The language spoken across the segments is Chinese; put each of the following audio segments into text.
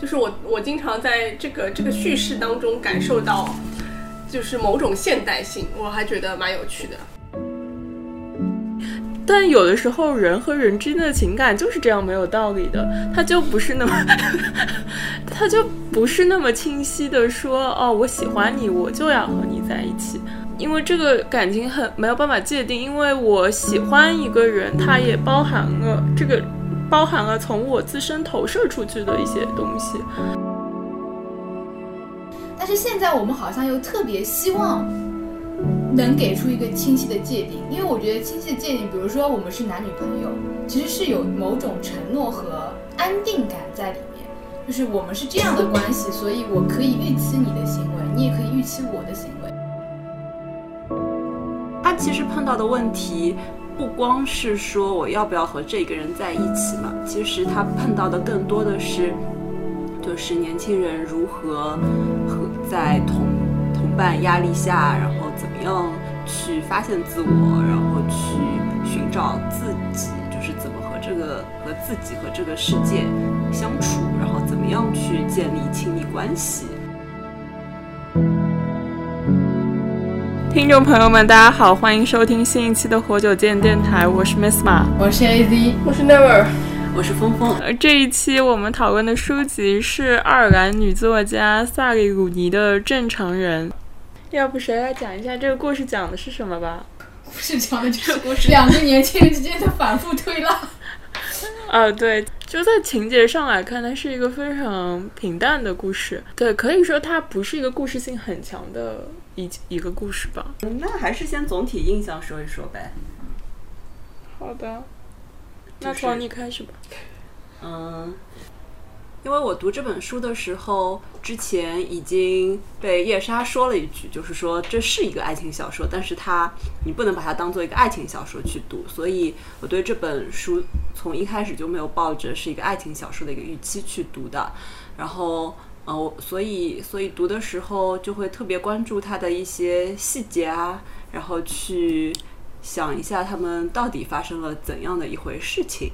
就是我我经常在这个这个叙事当中感受到，就是某种现代性，我还觉得蛮有趣的。但有的时候，人和人之间的情感就是这样没有道理的，他就不是那么，他就不是那么清晰的说，哦，我喜欢你，我就要和你在一起，因为这个感情很没有办法界定，因为我喜欢一个人，它也包含了这个，包含了从我自身投射出去的一些东西。但是现在我们好像又特别希望。能给出一个清晰的界定，因为我觉得清晰的界定，比如说我们是男女朋友，其实是有某种承诺和安定感在里面，就是我们是这样的关系，所以我可以预期你的行为，你也可以预期我的行为。他其实碰到的问题，不光是说我要不要和这个人在一起嘛，其实他碰到的更多的是，就是年轻人如何和在同同伴压力下，然后。怎么样去发现自我，然后去寻找自己，就是怎么和这个和自己和这个世界相处，然后怎么样去建立亲密关系。听众朋友们，大家好，欢迎收听新一期的活久见电台，我是 Miss 马，我是 AZ，我是 Never，我是峰峰。这一期我们讨论的书籍是爱尔兰女作家萨利鲁尼的《正常人》。要不谁来讲一下这个故事讲的是什么吧？故事讲的就是故事，两个年轻人之间的反复推拉。啊，对，就在情节上来看，它是一个非常平淡的故事。对，可以说它不是一个故事性很强的一一个故事吧。那还是先总体印象说一说呗。好的，那从你开始吧。嗯。因为我读这本书的时候，之前已经被叶莎说了一句，就是说这是一个爱情小说，但是它你不能把它当做一个爱情小说去读，所以我对这本书从一开始就没有抱着是一个爱情小说的一个预期去读的。然后，呃，所以所以读的时候就会特别关注它的一些细节啊，然后去想一下他们到底发生了怎样的一回事情。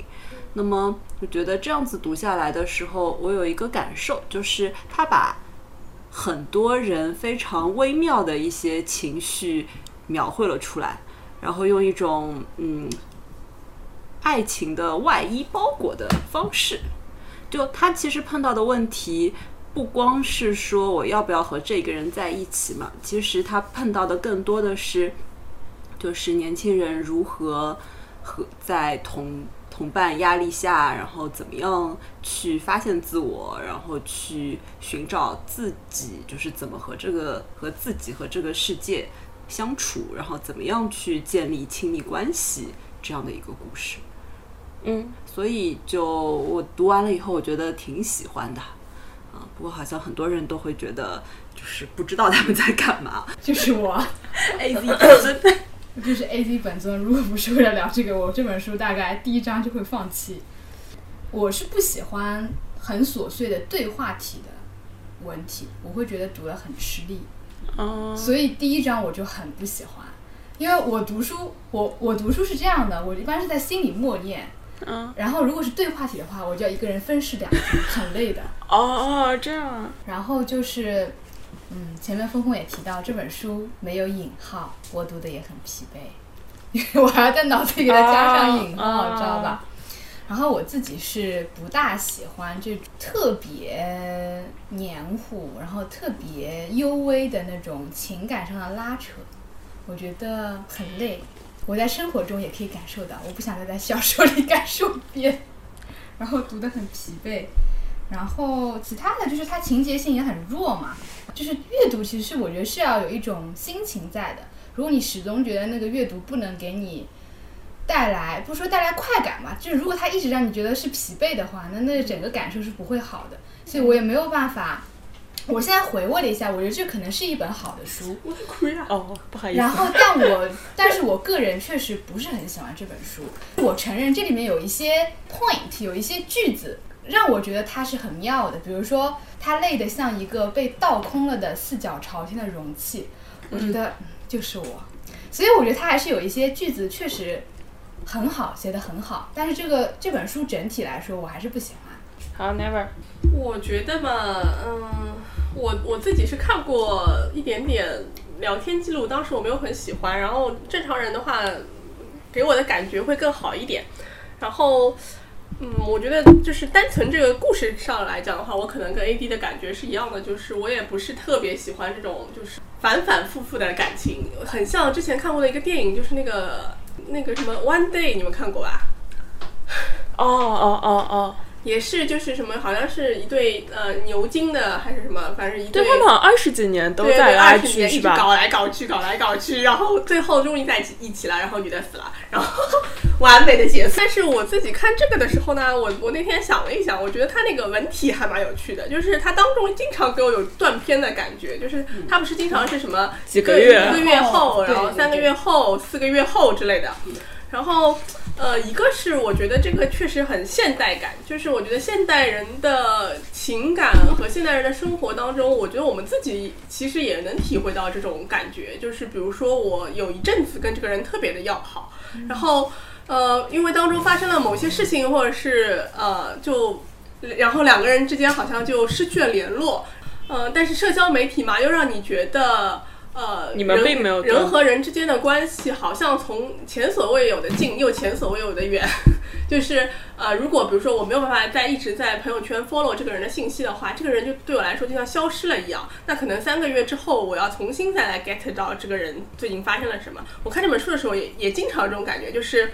那么，我觉得这样子读下来的时候，我有一个感受，就是他把很多人非常微妙的一些情绪描绘了出来，然后用一种嗯爱情的外衣包裹的方式，就他其实碰到的问题，不光是说我要不要和这个人在一起嘛，其实他碰到的更多的是，就是年轻人如何和在同。同伴压力下，然后怎么样去发现自我，然后去寻找自己，就是怎么和这个和自己和这个世界相处，然后怎么样去建立亲密关系这样的一个故事。嗯，所以就我读完了以后，我觉得挺喜欢的。啊，不过好像很多人都会觉得，就是不知道他们在干嘛。就是我，A Z。就是 A Z 本尊，如果不是为了聊这个，我这本书大概第一章就会放弃。我是不喜欢很琐碎的对话体的文体，我会觉得读了很吃力。哦。所以第一章我就很不喜欢，因为我读书，我我读书是这样的，我一般是在心里默念。嗯。然后如果是对话体的话，我就要一个人分饰两角，很累的。哦哦，这样。然后就是。嗯，前面峰峰也提到这本书没有引号，我读的也很疲惫，因 为我还要在脑子里给它加上引号，知道吧？然后我自己是不大喜欢这特别黏糊，然后特别幽微的那种情感上的拉扯，我觉得很累。我在生活中也可以感受到，我不想再在小说里感受一遍，然后读的很疲惫。然后其他的就是它情节性也很弱嘛。就是阅读，其实是我觉得是要有一种心情在的。如果你始终觉得那个阅读不能给你带来，不说带来快感嘛，就是如果它一直让你觉得是疲惫的话，那那整个感受是不会好的。所以我也没有办法。我现在回味了一下，我觉得这可能是一本好的书。我亏了哦，不好意思。然后，但我，但是我个人确实不是很喜欢这本书。我承认这里面有一些 point，有一些句子。让我觉得它是很妙的，比如说它累得像一个被倒空了的四脚朝天的容器，我觉得就是我，所以我觉得它还是有一些句子确实很好，写的很好，但是这个这本书整体来说我还是不喜欢。好，Never。我觉得嘛，嗯，我我自己是看过一点点聊天记录，当时我没有很喜欢。然后正常人的话，给我的感觉会更好一点。然后，嗯，我觉得就是单纯这个故事上来讲的话，我可能跟 AD 的感觉是一样的，就是我也不是特别喜欢这种就是反反复复的感情，很像之前看过的一个电影，就是那个那个什么 One Day，你们看过吧？哦哦哦哦，也是，就是什么，好像是一对呃牛津的还是什么，反正一对对他们好像二十几年都在拉二十年一锯是吧？直搞来搞去，搞来搞去，然后最后终于在一起了，然后女的死了，然后完美的结束。但是我自己看这个的时候呢，我我那天想了一想，我觉得他那个文体还蛮有趣的，就是他当中经常给我有断片的感觉，就是他不是经常是什么几个月一个月后，然后三个月后、四个月后之类的。然后，呃，一个是我觉得这个确实很现代感，就是我觉得现代人的情感和现代人的生活当中，我觉得我们自己其实也能体会到这种感觉。就是比如说，我有一阵子跟这个人特别的要好，然后，呃，因为当中发生了某些事情，或者是呃，就然后两个人之间好像就失去了联络。呃，但是社交媒体嘛，又让你觉得。呃，你们人并没有断人和人之间的关系好像从前所未有的近又前所未有的远，就是呃，如果比如说我没有办法再一直在朋友圈 follow 这个人的信息的话，这个人就对我来说就像消失了一样。那可能三个月之后，我要重新再来 get 到这个人最近发生了什么。我看这本书的时候也也经常有这种感觉，就是。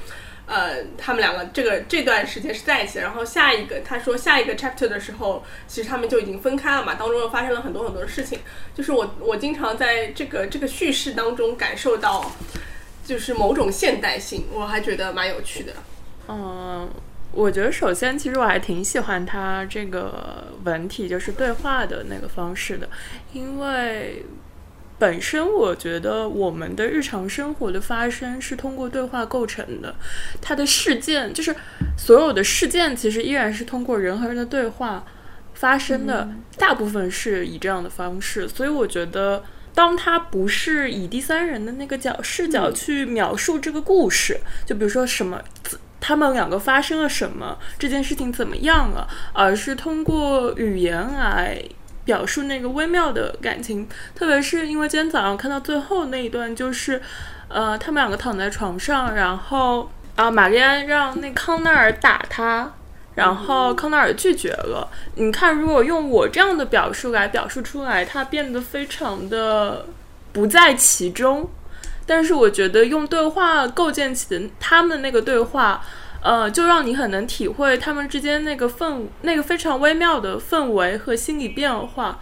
呃，他们两个这个这段时间是在一起，然后下一个他说下一个 chapter 的时候，其实他们就已经分开了嘛，当中又发生了很多很多事情。就是我我经常在这个这个叙事当中感受到，就是某种现代性，我还觉得蛮有趣的。嗯，我觉得首先其实我还挺喜欢他这个文体，就是对话的那个方式的，因为本身我觉得我们的日常生活的发生是通过对话构成的，它的事件就是所有的事件其实依然是通过人和人的对话发生的，大部分是以这样的方式，所以我觉得。当他不是以第三人的那个角视角去描述这个故事，就比如说什么他们两个发生了什么，这件事情怎么样了，而是通过语言来表述那个微妙的感情。特别是因为今天早上看到最后那一段，就是呃，他们两个躺在床上，然后啊，玛丽安让那康奈尔打他。然后康奈尔拒绝了。你看，如果用我这样的表述来表述出来，他变得非常的不在其中。但是我觉得用对话构建起的他们那个对话，呃，就让你很能体会他们之间那个氛那个非常微妙的氛围和心理变化。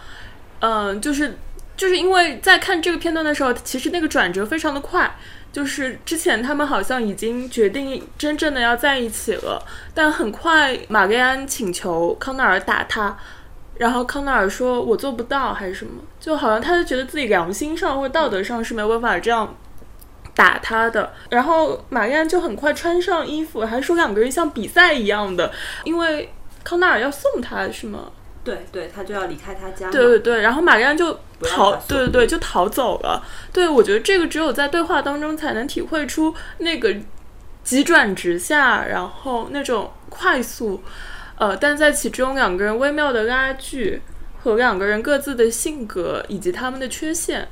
嗯、就是就是因为在看这个片段的时候，其实那个转折非常的快。就是之前他们好像已经决定真正的要在一起了，但很快玛丽安请求康奈尔打他，然后康奈尔说我做不到还是什么，就好像他就觉得自己良心上或者道德上是没有办法这样打他的。然后玛丽安就很快穿上衣服，还说两个人像比赛一样的，因为康纳尔要送他是吗？对对，他就要离开他家。对对对，然后玛丽安就逃对对对，就逃走了。对，我觉得这个只有在对话当中才能体会出那个急转直下，然后那种快速，呃，但在其中两个人微妙的拉锯和两个人各自的性格以及他们的缺陷，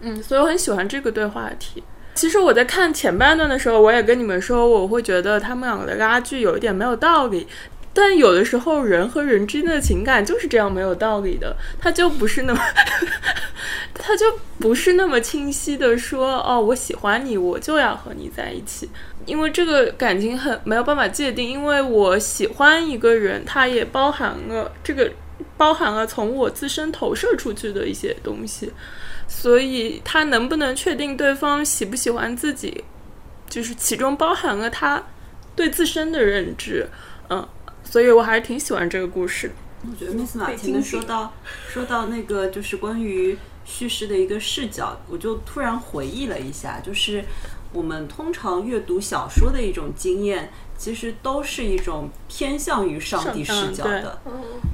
嗯，所以我很喜欢这个对话题。其实我在看前半段的时候，我也跟你们说，我会觉得他们两个的拉锯有一点没有道理。但有的时候，人和人之间的情感就是这样没有道理的，他就不是那么，他就不是那么清晰的说，哦，我喜欢你，我就要和你在一起，因为这个感情很没有办法界定，因为我喜欢一个人，它也包含了这个，包含了从我自身投射出去的一些东西，所以他能不能确定对方喜不喜欢自己，就是其中包含了他对自身的认知，嗯。所以我还是挺喜欢这个故事的。我觉得 Miss 马前面说到说到那个就是关于叙事的一个视角，我就突然回忆了一下，就是我们通常阅读小说的一种经验，其实都是一种偏向于上帝视角的。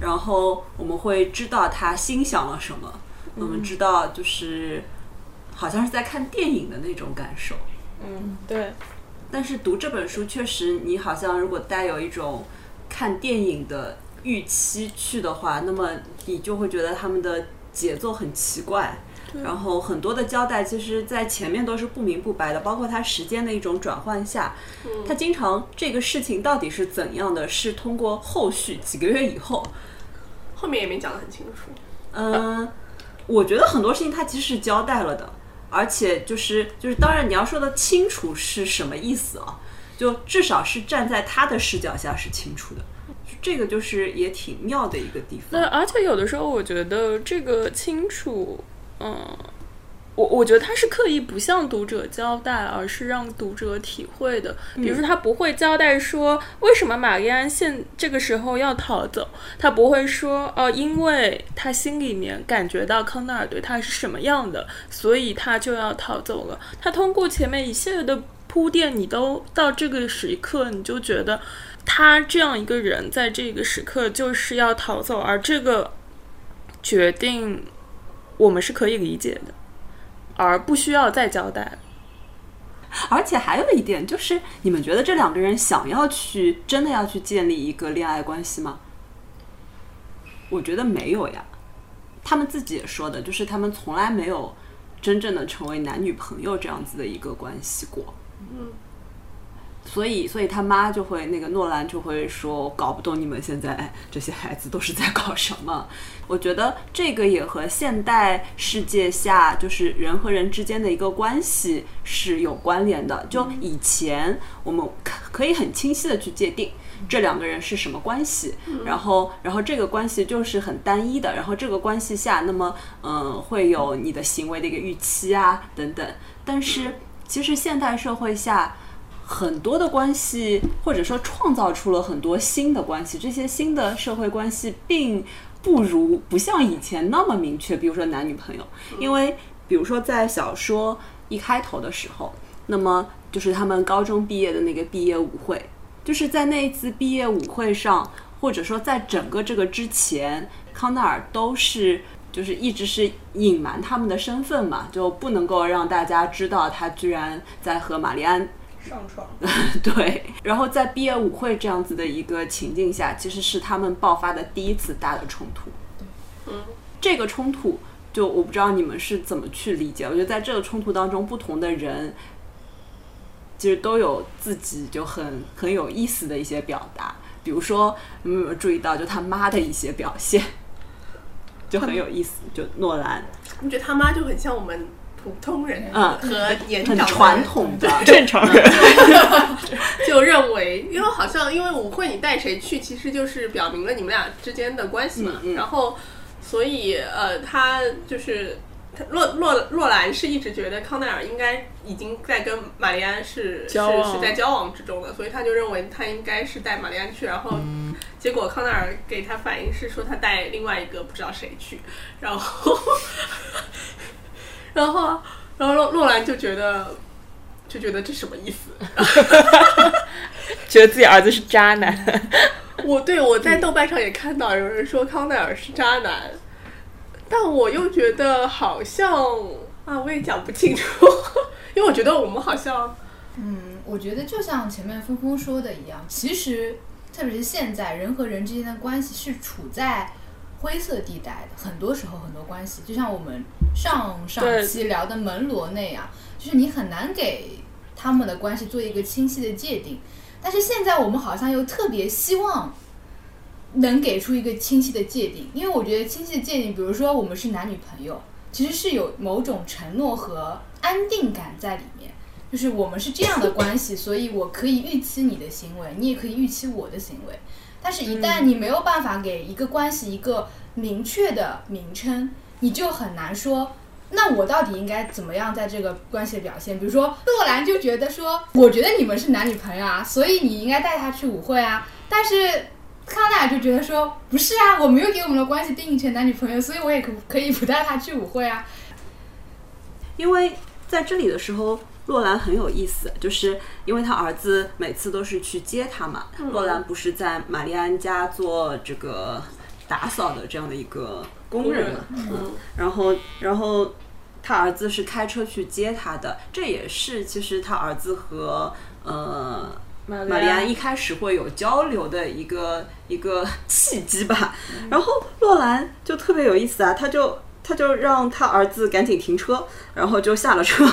然后我们会知道他心想了什么，我们知道就是好像是在看电影的那种感受。嗯，对，但是读这本书，确实你好像如果带有一种看电影的预期去的话，那么你就会觉得他们的节奏很奇怪。然后很多的交代，其实，在前面都是不明不白的，包括它时间的一种转换下，它经常这个事情到底是怎样的，是通过后续几个月以后，后面也没讲得很清楚。嗯，我觉得很多事情他其实是交代了的，而且就是就是，当然你要说的清楚是什么意思啊？就至少是站在他的视角下是清楚的，这个就是也挺妙的一个地那方。而且有的时候，我觉得这个清楚，嗯，我我觉得他是刻意不向读者交代，而是让读者体会的。比如说，他不会交代说为什么玛丽安现这个时候要逃走，他不会说哦、因为他心里面感觉到康奈尔对他是什么样的，所以他就要逃走了。他通过前面一系列的铺垫，你都到这个时刻，你就觉得他这样一个人在这个时刻就是要逃走，而这个决定我们是可以理解的，而不需要再交代了。而且还有一点就是，你们觉得这两个人想要去真的要去建立一个恋爱关系吗？我觉得没有呀，他们自己也说的，就是他们从来没有真正的成为男女朋友这样子的一个关系过。嗯，所以，所以他妈就会那个诺兰就会说，搞不懂你们现在这些孩子都是在搞什么。我觉得这个也和现代世界下就是人和人之间的一个关系是有关联的。就以前我们可可以很清晰的去界定。这两个人是什么关系？然后，然后这个关系就是很单一的。然后这个关系下，那么，嗯、会有你的行为的一个预期啊，等等。但是，其实现代社会下，很多的关系，或者说创造出了很多新的关系。这些新的社会关系，并不如不像以前那么明确。比如说男女朋友，因为比如说在小说一开头的时候，那么就是他们高中毕业的那个毕业舞会，就是在那一次毕业舞会上，或者说在整个这个之前，康奈尔都是。就是一直是隐瞒他们的身份嘛，就不能够让大家知道他居然在和玛丽安上床。对，然后在毕业舞会这样子的一个情境下，其实是他们爆发的第一次大的冲突。嗯，这个冲突就我不知道你们是怎么去理解。我觉得在这个冲突当中，不同的人其实都有自己就很很有意思的一些表达。比如说，你们有没有注意到，就他妈的一些表现，就很有意思。就诺兰，你觉得他妈就很像我们普通人嗯和年长传统的正常人，就认为，因为好像因为舞会你带谁去，其实就是表明了你们俩之间的关系嘛。嗯嗯。然后，所以呃，他就是他洛洛洛兰是一直觉得康奈尔应该已经在跟玛丽安是是是在交往之中的，所以他就认为他应该是带玛丽安去，然后嗯。结果康奈尔给他反应是说他带另外一个不知道谁去，然后然后然后洛洛兰就觉得就觉得这什么意思？觉得自己儿子是渣男。我对我在豆瓣上也看到有人说康奈尔是渣男，但我又觉得好像啊，我也讲不清楚，因为我觉得我们好像嗯，我觉得就像前面峰峰说的一样，其实特别是现在人和人之间的关系是处在灰色地带的，很多时候很多关系，就像我们上上期聊的门罗那样，就是你很难给他们的关系做一个清晰的界定。但是现在我们好像又特别希望能给出一个清晰的界定，因为我觉得清晰的界定，比如说我们是男女朋友，其实是有某种承诺和安定感在里面。就是我们是这样的关系，所以我可以预期你的行为，你也可以预期我的行为。但是，一旦你没有办法给一个关系一个明确的名称，你就很难说，那我到底应该怎么样在这个关系的表现？比如说，洛兰就觉得说，我觉得你们是男女朋友啊，所以你应该带他去舞会啊。但是康奈尔就觉得说，不是啊，我没有给我们的关系定义成男女朋友，所以我也可可以不带他去舞会啊。因为在这里的时候，洛兰很有意思，就是因为他儿子每次都是去接他嘛。洛兰不是在玛丽安家做这个打扫的这样的一个工人嘛，嗯，然后然后他儿子是开车去接他的，这也是其实他儿子和呃玛玛丽安一开始会有交流的一个一个 契机吧。然后洛兰就特别有意思啊，他就他就让他儿子赶紧停车，然后就下了车。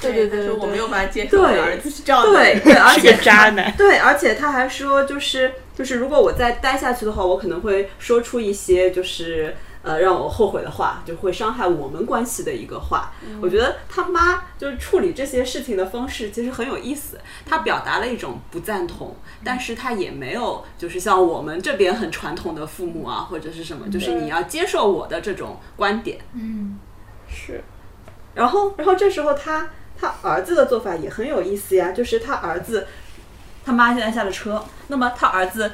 对对对我没有办法接受我的儿子是这样的，对对，而是且个渣男。对，而且他还说，就是就是，如果我再待下去的话，我可能会说出一些就是呃让我后悔的话，就会伤害我们关系的一个话。我觉得他妈就是处理这些事情的方式其实很有意思，他表达了一种不赞同，但是他也没有就是像我们这边很传统的父母啊或者是什么，就是你要接受我的这种观点。嗯，是，然后，然后这时候他他儿子的做法也很有意思呀，就是他儿子他妈现在下了车，那么他儿子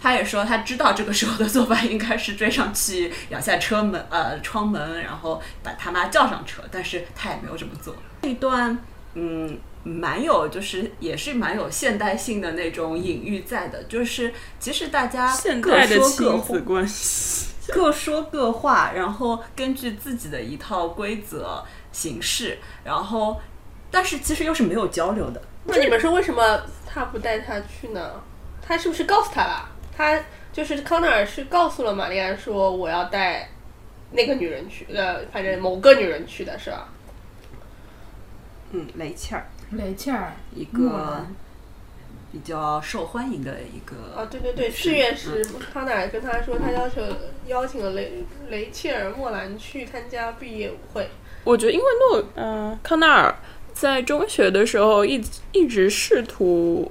他也说他知道这个时候的做法应该是追上去咬下车门 呃窗门，然后把他妈叫上车，但是他也没有这么做。这一段嗯。蛮有，就是也是蛮有现代性的那种隐喻在的，就是其实大家各现代的说各话亲子关系。各说各话，然后根据自己的一套规则行事，然后但是其实又是没有交流的。那你们说为什么他不带他去呢？他是不是告诉他了？他就是康奈尔是告诉了玛丽安说我要带那个女人去，呃，反正某个女人去的是吧？嗯，雷切尔雷切尔一个比较受欢迎的一个啊，对对对，四月时康奈尔跟他说，他要求邀请了雷雷切尔莫兰去参加毕业舞会。我觉得，因为诺，嗯、康奈尔在中学的时候一直一直试图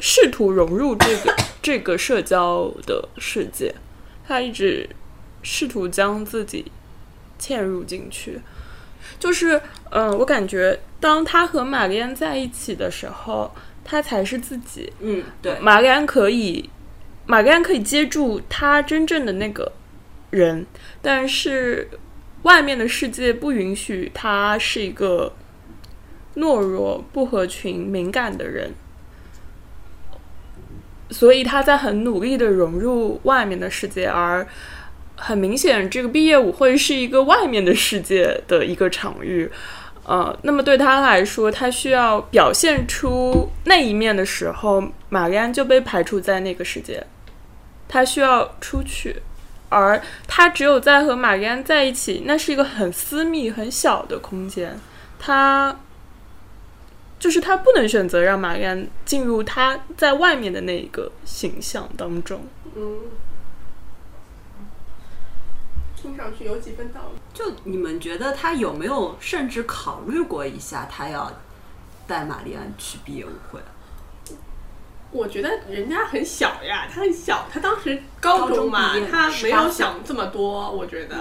试图融入这个这个社交的世界，他一直试图将自己嵌入进去。就是，嗯、我感觉当他和玛丽安在一起的时候，他才是自己。嗯，对，玛丽安可以，玛丽安可以接住他真正的那个人，但是外面的世界不允许他是一个懦弱、不合群、敏感的人，所以他在很努力的融入外面的世界，而很明显，这个毕业舞会是一个外面的世界的一个场域。呃，那么对他来说，他需要表现出那一面的时候，玛丽安就被排除在那个世界，他需要出去，而他只有在和玛丽安在一起，那是一个很私密、很小的空间，他就是他不能选择让玛丽安进入他在外面的那一个形象当中。嗯，听上去有几分道理。就你们觉得他有没有甚至考虑过一下，他要带玛丽安去毕业舞会？我觉得人家很小呀，他很小，他当时高中嘛中，他没有想这么多，我觉得。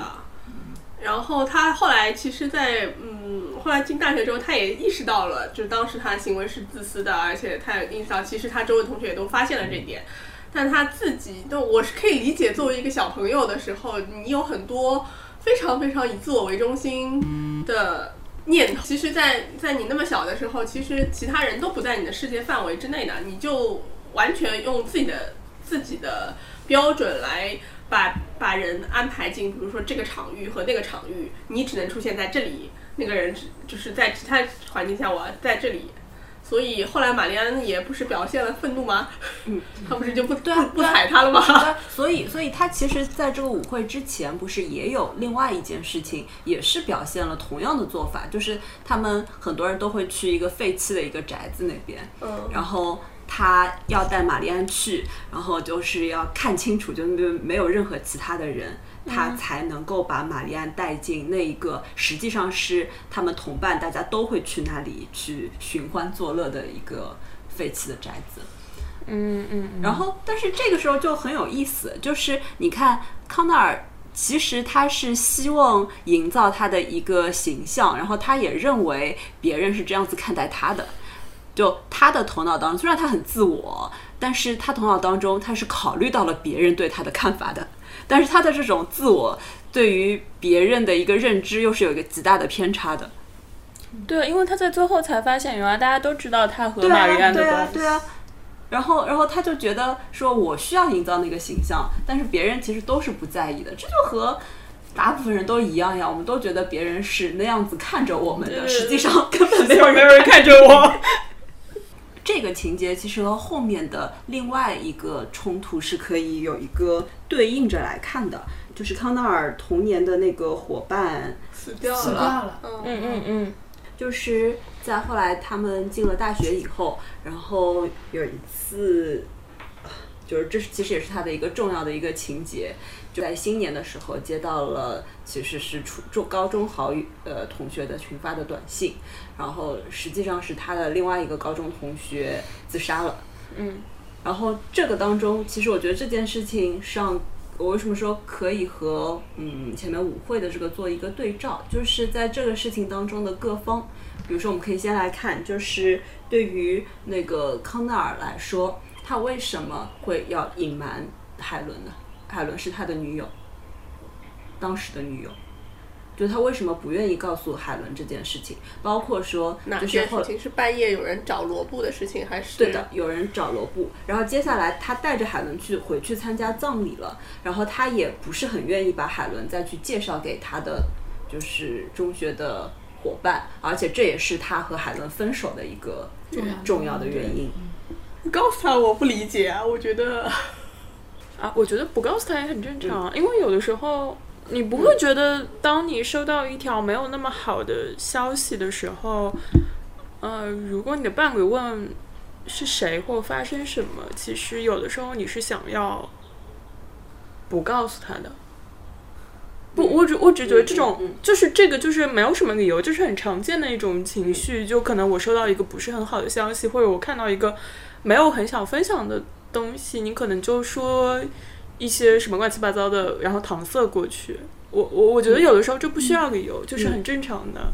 然后他后来其实在，嗯，后来进大学之后，他也意识到了，就当时他的行为是自私的，而且他也意识到，其实他周围同学也都发现了这一点。但他自己，都我是可以理解，作为一个小朋友的时候，你有很多非常非常以自我为中心的念头。其实在，在你那么小的时候，其实其他人都不在你的世界范围之内的，你就完全用自己的自己的标准来把把人安排进，比如说这个场域和那个场域，你只能出现在这里，那个人只就是在其他环境下我要在这里。所以后来玛丽安也不是表现了愤怒吗？嗯，他不是就不对啊不不踩他了吗？对所以，所以他其实在这个舞会之前，不是也有另外一件事情，也是表现了同样的做法，就是他们很多人都会去一个废弃的一个宅子那边，嗯，然后他要带玛丽安去，然后就是要看清楚，就没有任何其他的人，他才能够把玛丽安带进那一个实际上是他们同伴大家都会去那里去寻欢作乐的一个废弃的宅子。嗯嗯嗯。然后，但是这个时候就很有意思，就是你看康奈尔。其实他是希望营造他的一个形象，然后他也认为别人是这样子看待他的。就他的头脑当中，虽然他很自我，但是他头脑当中他是考虑到了别人对他的看法的。但是他的这种自我对于别人的一个认知，又是有一个极大的偏差的。对，因为他在最后才发现，原来大家都知道他和对玛丽啊，对安的关系。，啊对啊。然后，然后他就觉得说，我需要营造那个形象，但是别人其实都是不在意的。这就和大部分人都一样呀，我们都觉得别人是那样子看着我们的，实际上根本没 没有有人人看着我。这个情节其实和后面的另外一个冲突是可以有一个对应着来看的，就是康奈尔童年的那个伙伴死掉死掉了，嗯。嗯嗯嗯，就是在后来他们进了大学以后，然后有一次，就是这是其实也是他的一个重要的一个情节，就在新年的时候接到了其实是初中高中好友呃同学的群发的短信，然后实际上是他的另外一个高中同学自杀了。嗯，然后这个当中，其实我觉得这件事情上，我为什么说可以和嗯前面舞会的这个做一个对照，就是在这个事情当中的各方，比如说我们可以先来看，就是对于那个康纳尔来说，他为什么会要隐瞒海伦呢？海伦是他的女友，当时的女友。就他为什么不愿意告诉海伦这件事情，包括说哪就是后件事情？是半夜有人找罗布的事情，还是？对的，有人找罗布，然后接下来他带着海伦去回去参加葬礼了，然后他也不是很愿意把海伦再去介绍给他的就是中学的伙伴，而且这也是他和海伦分手的一个重要的重要的原因。告诉他我不理解啊，我觉得。啊，我觉得不告诉他也很正常，啊，因为有的时候你不会觉得，当你收到一条没有那么好的消息的时候，呃，如果你的伴侣问是谁或发生什么，其实有的时候你是想要不告诉他的。不，我只我只觉得这种、嗯嗯嗯就是这个就是没有什么理由，就是很常见的一种情绪。就可能我收到一个不是很好的消息，或者我看到一个没有很想分享的东西，你可能就说一些什么乱七八糟的，然后搪塞过去。我我我觉得有的时候这不需要理由，就是很正常的。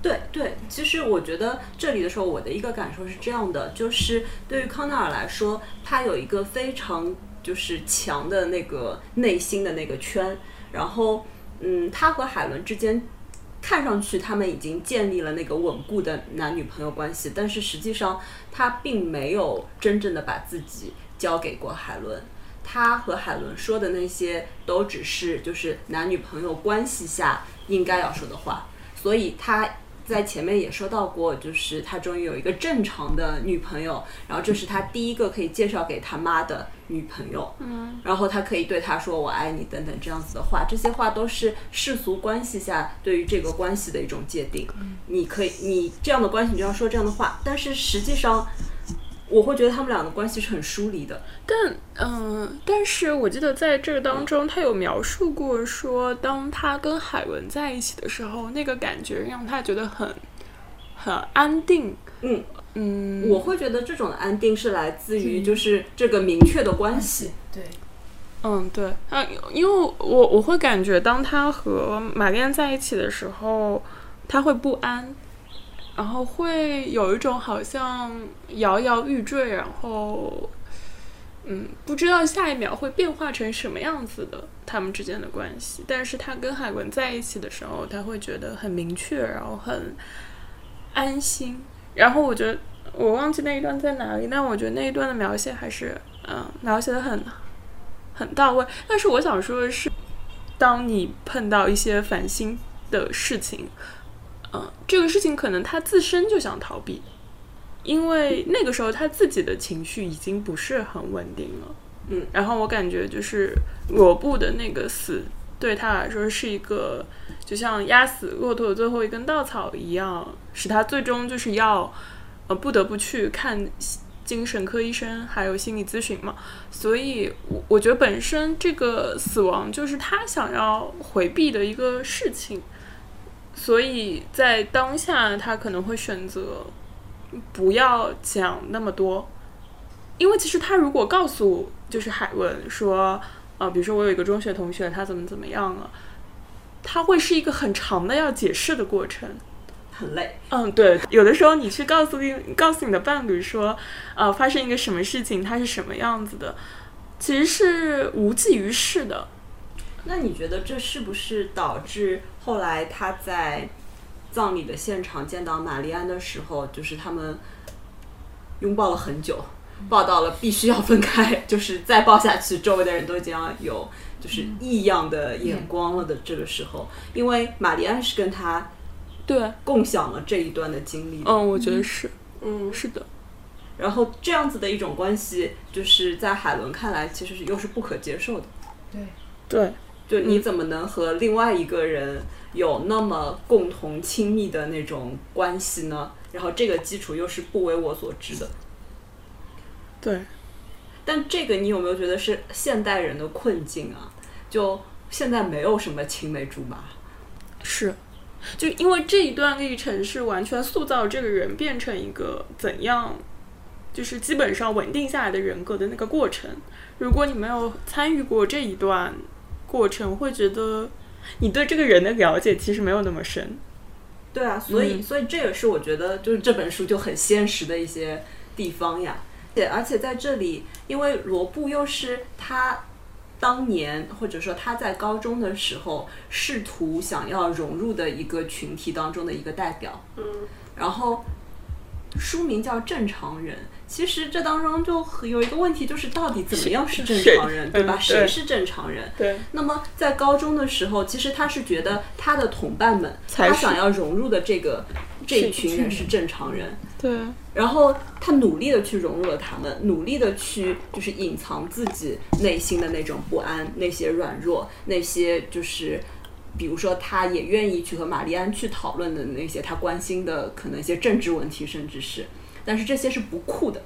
对对，其实我觉得这里的时候，我的一个感受是这样的，就是对于康奈尔来说，他有一个非常就是强的那个内心的那个圈，然后嗯，他和海伦之间看上去他们已经建立了那个稳固的男女朋友关系，但是实际上他并没有真正的把自己交给过海伦。他和海伦说的那些都只是就是男女朋友关系下应该要说的话，所以他在前面也说到过，就是他终于有一个正常的女朋友，然后这是他第一个可以介绍给他妈的女朋友，嗯，然后他可以对她说我爱你等等这样子的话，这些话都是世俗关系下对于这个关系的一种界定。你可以，你这样的关系你就要说这样的话，但是实际上。我会觉得他们俩的关系是很疏离的，但嗯、但是我记得在这个当中，他有描述过说，当他跟海文在一起的时候，那个感觉让他觉得很很安定。嗯。嗯，我会觉得这种的安定是来自于嗯就是这个明确的关系。对，嗯，对。啊，因为我我会感觉，当他和玛丽安在一起的时候，他会不安，然后会有一种好像摇摇欲坠，然后嗯，不知道下一秒会变化成什么样子的他们之间的关系。但是他跟海文在一起的时候，他会觉得很明确，然后很安心。然后我觉得我忘记那一段在哪里，但我觉得那一段的描写还是嗯描写的很很到位。但是我想说的是，当你碰到一些烦心的事情，嗯，这个事情可能他自身就想逃避，因为那个时候他自己的情绪已经不是很稳定了。嗯，然后我感觉就是罗布的那个死对他来说是一个，就像压死骆驼的最后一根稻草一样，使他最终就是要呃不得不去看精神科医生还有心理咨询嘛。所以我我觉得本身这个死亡就是他想要回避的一个事情，所以在当下他可能会选择不要讲那么多，因为其实他如果告诉就是海文说，啊，比如说我有一个中学同学他怎么怎么样了，他会是一个很长的要解释的过程。很累，嗯，对，有的时候你去告诉你告诉你的伴侣说，呃，发生一个什么事情，它是什么样子的，其实是无济于事的。那你觉得这是不是导致后来他在葬礼的现场见到玛丽安的时候，就是他们拥抱了很久，抱到了必须要分开，就是再抱下去，周围的人都已经有就是异样的眼光了的这个时候，因为玛丽安是跟他对，共享了这一段的经历的。嗯，我觉得是，嗯，是的，然后这样子的一种关系，就是在海伦看来，其实是又是不可接受的。对，对，就你怎么能和另外一个人有那么共同亲密的那种关系呢？然后这个基础又是不为我所知的。对，但这个你有没有觉得是现代人的困境啊？就现在没有什么青梅竹马，是，就因为这一段历程是完全塑造这个人变成一个怎样，就是基本上稳定下来的人格的那个过程。如果你没有参与过这一段过程，会觉得你对这个人的了解其实没有那么深。对啊，所以、嗯所以这也是我觉得就是这本书就很现实的一些地方呀。且而且在这里，因为罗布又是他当年或者说他在高中的时候试图想要融入的一个群体当中的一个代表，嗯，然后书名叫《正常人》，其实这当中就很有一个问题，就是到底怎么样是正常人，对吧？谁是正常人？对，那么在高中的时候，其实他是觉得他的同伴们，他想要融入的这个这一群人是正常人，对，然后他努力的去融入了他们，努力的去就是隐藏自己内心的那种不安，那些软弱，那些就是。比如说，他也愿意去和玛丽安去讨论的那些他关心的可能一些政治问题，甚至是，但是这些是不酷的。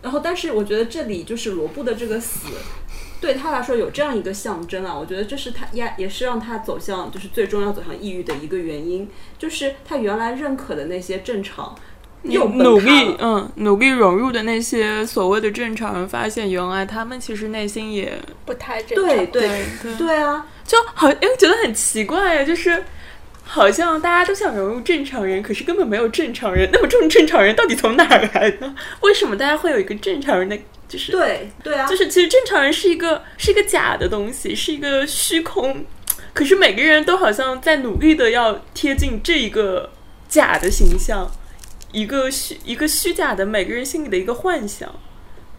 然后，但是我觉得这里就是罗布的这个死，对他来说有这样一个象征啊，我觉得这是他也也是让他走向就是最终要走向抑郁的一个原因，就是他原来认可的那些正常，又努力，嗯，努力融入的那些所谓的正常人，发现原来他们其实内心也不太正常。对对对对啊，就好，因为觉得很奇怪，就是好像大家都想融入正常人，可是根本没有正常人。那么这种正常人到底从哪儿来呢？为什么大家会有一个正常人的？就是对对啊，就是其实正常人是一个是一个假的东西，是一个虚空。可是每个人都好像在努力的要贴近这一个假的形象，一个虚一个虚假的每个人心里的一个幻想，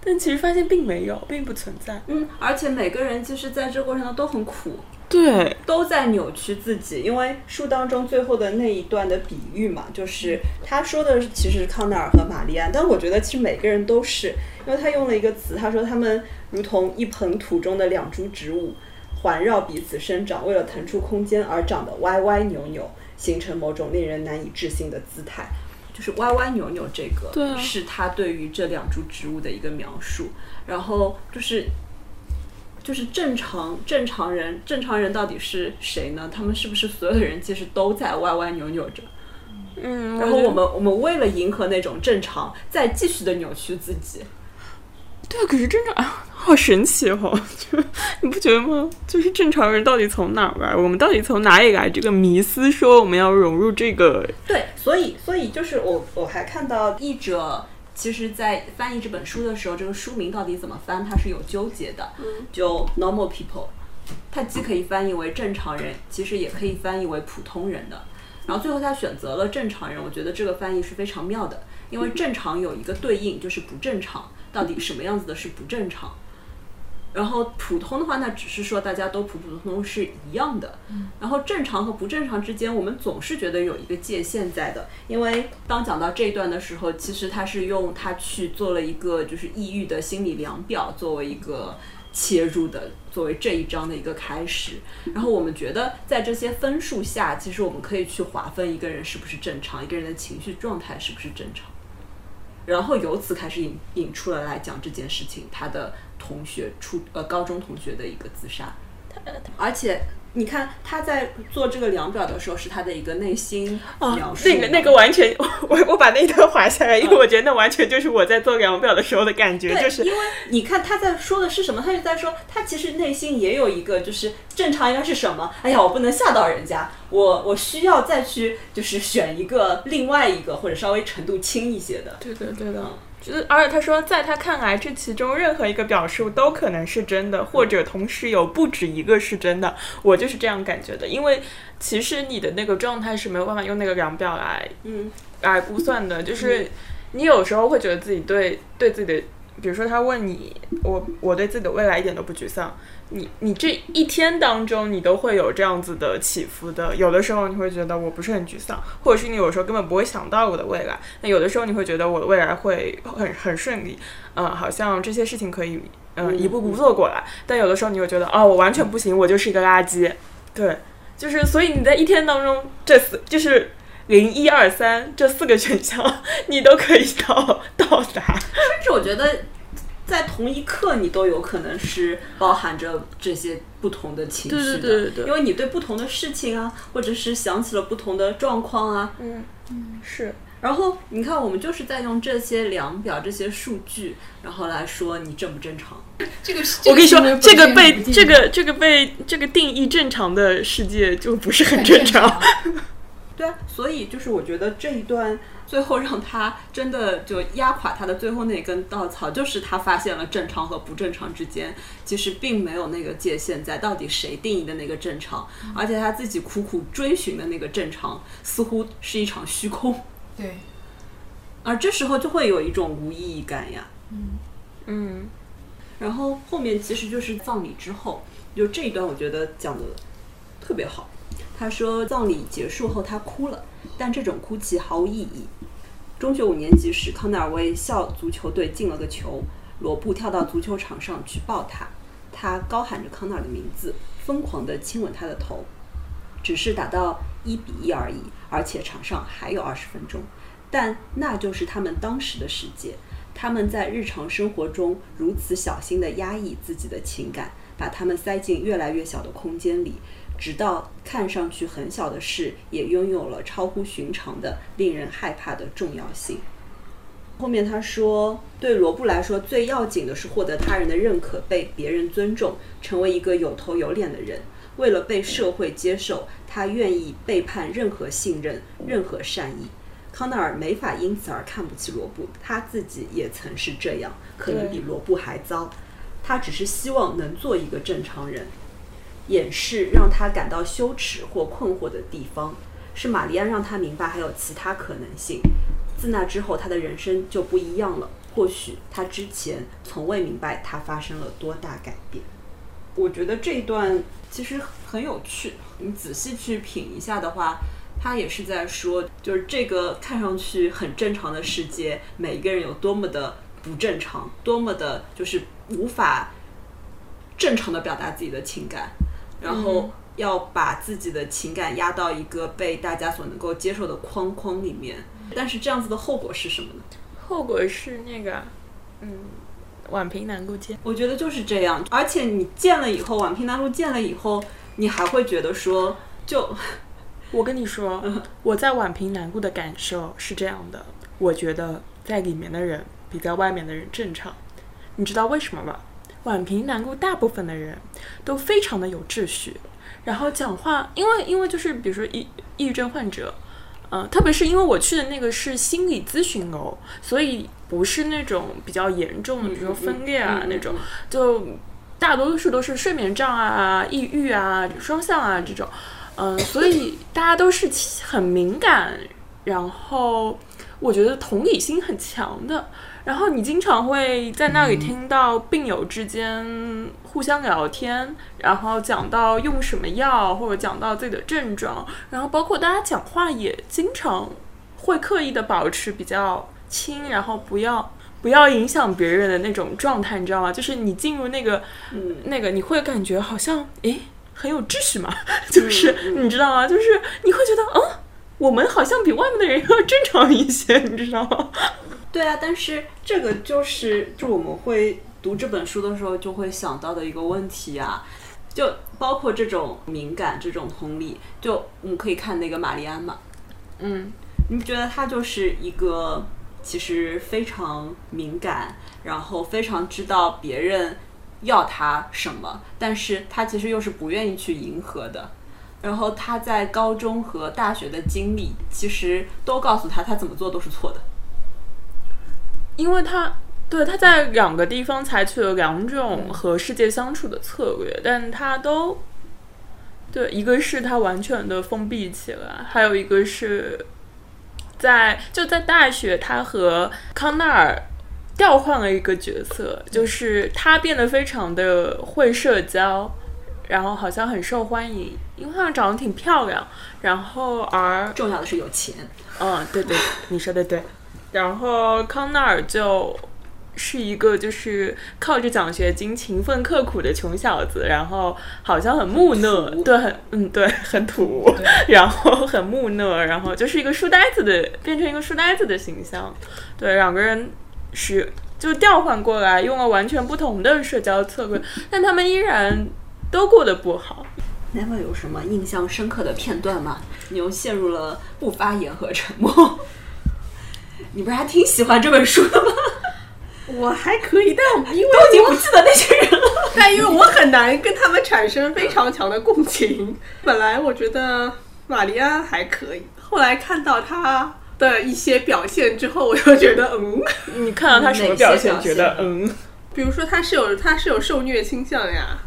但其实发现并没有，并不存在。嗯，而且每个人其实在这个过程中都很苦，对，都在扭曲自己，因为书当中最后的那一段的比喻嘛，就是他说的其实是康奈尔和玛丽安，但我觉得其实每个人都是，因为他用了一个词，他说他们如同一盆土中的两株植物，环绕彼此生长，为了腾出空间而长得歪歪扭扭，形成某种令人难以置信的姿态。就是歪歪扭扭，这个啊是他对于这两株植物的一个描述。然后就是就是正常正常人，正常人到底是谁呢？他们是不是所有的人其实都在歪歪扭扭着？嗯，然后我们我们为了迎合那种正常，再继续的扭曲自己。对，可是正常啊，好神奇哦！就你不觉得吗？就是正常人到底从哪儿来？我们到底从哪里来这个迷思，说我们要融入这个？对，所以所以就是我我还看到译者其实在翻译这本书的时候，这个书名到底怎么翻，他是有纠结的。嗯就 normal people，它既可以翻译为正常人，其实也可以翻译为普通人的。然后最后他选择了正常人，我觉得这个翻译是非常妙的，因为正常有一个对应就是不正常，到底什么样子的是不正常？然后普通的话，那只是说大家都普普通通是一样的。然后正常和不正常之间，我们总是觉得有一个界限在的。因为当讲到这一段的时候，其实他是用他去做了一个就是抑郁的心理量表作为一个切入的，作为这一章的一个开始。然后我们觉得在这些分数下，其实我们可以去划分一个人是不是正常，一个人的情绪状态是不是正常。然后由此开始引引出了来讲这件事情，他的同学初呃高中同学的一个自杀，而且你看他在做这个量表的时候，是他的一个内心描述、那个那个完全，我我把那一段划下来，因为我觉得那完全就是我在做量表的时候的感觉，对，就是因为你看他在说的是什么，他就在说他其实内心也有一个就是正常应该是什么？哎呀，我不能吓到人家，我我需要再去就是选一个另外一个或者稍微程度轻一些的。对的对的。就是，而且他说，在他看来，这其中任何一个表述都可能是真的，或者同时有不止一个是真的。我就是这样感觉的，因为其实你的那个状态是没有办法用那个量表来嗯，来估算的，就是你有时候会觉得自己对对自己的比如说他问你，我我对自己的未来一点都不沮丧。你你这一天当中，你都会有这样子的起伏的。有的时候你会觉得我不是很沮丧，或者是你有时候根本不会想到我的未来。那有的时候你会觉得我的未来会很很顺利，嗯，好像这些事情可以嗯一步步做过来。但有的时候你会觉得哦，我完全不行，我就是一个垃圾。对，就是所以你在一天当中这四就是零一二三这四个选项，你都可以到到达。甚至我觉得。在同一刻，你都有可能是包含着这些不同的情绪的，因为你对不同的事情啊，或者是想起了不同的状况啊，嗯嗯是。然后你看，我们就是在用这些量表、这些数据，然后来说你正不正常。这个我跟你说，这个被这个这个被这个定义正常的世界就不是很正常。对啊，所以就是我觉得这一段。最后让他真的就压垮他的最后那根稻草，就是他发现了正常和不正常之间其实并没有那个界限在，到底谁定义的那个正常？而且他自己苦苦追寻的那个正常，似乎是一场虚空。对。而这时候就会有一种无意义感呀。嗯嗯。然后后面其实就是葬礼之后，就这一段我觉得讲的特别好。他说葬礼结束后他哭了，但这种哭泣毫无意义。中学五年级时，康奈尔为校足球队进了个球，罗布跳到足球场上去抱他，他高喊着康奈尔的名字，疯狂地亲吻他的头。只是打到一比一而已，而且场上还有二十分钟，但那就是他们当时的世界。他们在日常生活中如此小心地压抑自己的情感，把它们塞进越来越小的空间里。直到看上去很小的事，也拥有了超乎寻常的、令人害怕的重要性。后面他说，对罗布来说，最要紧的是获得他人的认可，被别人尊重，成为一个有头有脸的人。为了被社会接受，他愿意背叛任何信任、任何善意。康奈尔没法因此而看不起罗布，他自己也曾是这样，可能比罗布还糟。他只是希望能做一个正常人。掩饰让他感到羞耻或困惑的地方，是玛丽安让他明白还有其他可能性。自那之后，他的人生就不一样了。或许他之前从未明白他发生了多大改变。我觉得这一段其实很有趣，你仔细去品一下的话，他也是在说，就是这个看上去很正常的世界，每一个人有多么的不正常，多么的就是无法正常的表达自己的情感。然后要把自己的情感压到一个被大家所能够接受的框框里面，但是这样子的后果是什么呢？后果是那个，嗯，宛平南路见。我觉得就是这样，而且你见了以后，宛平南路见了以后，你还会觉得说，就 我跟你说，我在宛平南路的感受是这样的，我觉得在里面的人比在外面的人正常，你知道为什么吗？宛平南路大部分的人都非常的有秩序，然后讲话，因为因为就是比如说抑抑郁症患者，嗯，特别是因为我去的那个是心理咨询楼，所以不是那种比较严重的，比如说分裂啊那种，就大多数都是睡眠障碍啊、抑郁啊、双向啊这种，嗯，所以大家都是很敏感，然后我觉得同理心很强的。然后你经常会在那里听到病友之间互相聊天，然后讲到用什么药，或者讲到自己的症状，然后包括大家讲话也经常会刻意的保持比较轻，然后不要不要影响别人的那种状态，你知道吗？就是你进入那个嗯那个，你会感觉好像诶很有秩序嘛，就是你知道吗？就是你会觉得嗯，我们好像比外面的人要正常一些，你知道吗？对啊，但是这个就是就我们会读这本书的时候就会想到的一个问题啊，就包括这种敏感、这种同理，就我们可以看那个玛丽安嘛，嗯，你不觉得她就是一个其实非常敏感，然后非常知道别人要她什么，但是她其实又是不愿意去迎合的，然后她在高中和大学的经历其实都告诉她，她怎么做都是错的。因为他对他在两个地方采取了两种和世界相处的策略，但他都对一个是他完全的封闭起来，还有一个是在就在大学，他和康奈尔调换了一个角色，就是他变得非常的会社交，然后好像很受欢迎，因为他长得挺漂亮，然后而重要的是有钱。嗯，对对，你说的对。然后康奈尔就是一个就是靠着奖学金勤奋刻苦的穷小子，然后好像很木讷，对，很嗯对，很土，然后很木讷，然后就是一个书呆子的，变成一个书呆子的形象。对，两个人是就调换过来，用了完全不同的社交策略，但他们依然都过得不好。Never 有什么印象深刻的片段吗？你又陷入了不发言和沉默。你不是还挺喜欢这本书的吗？我还可以，但因为都已经不记得那些人了。但因为我很难跟他们产生非常强的共情。本来我觉得玛丽安还可以，后来看到她的一些表现之后，我就觉得嗯，你看到他什么表现？觉得嗯，比如说他是有他是有受虐倾向呀。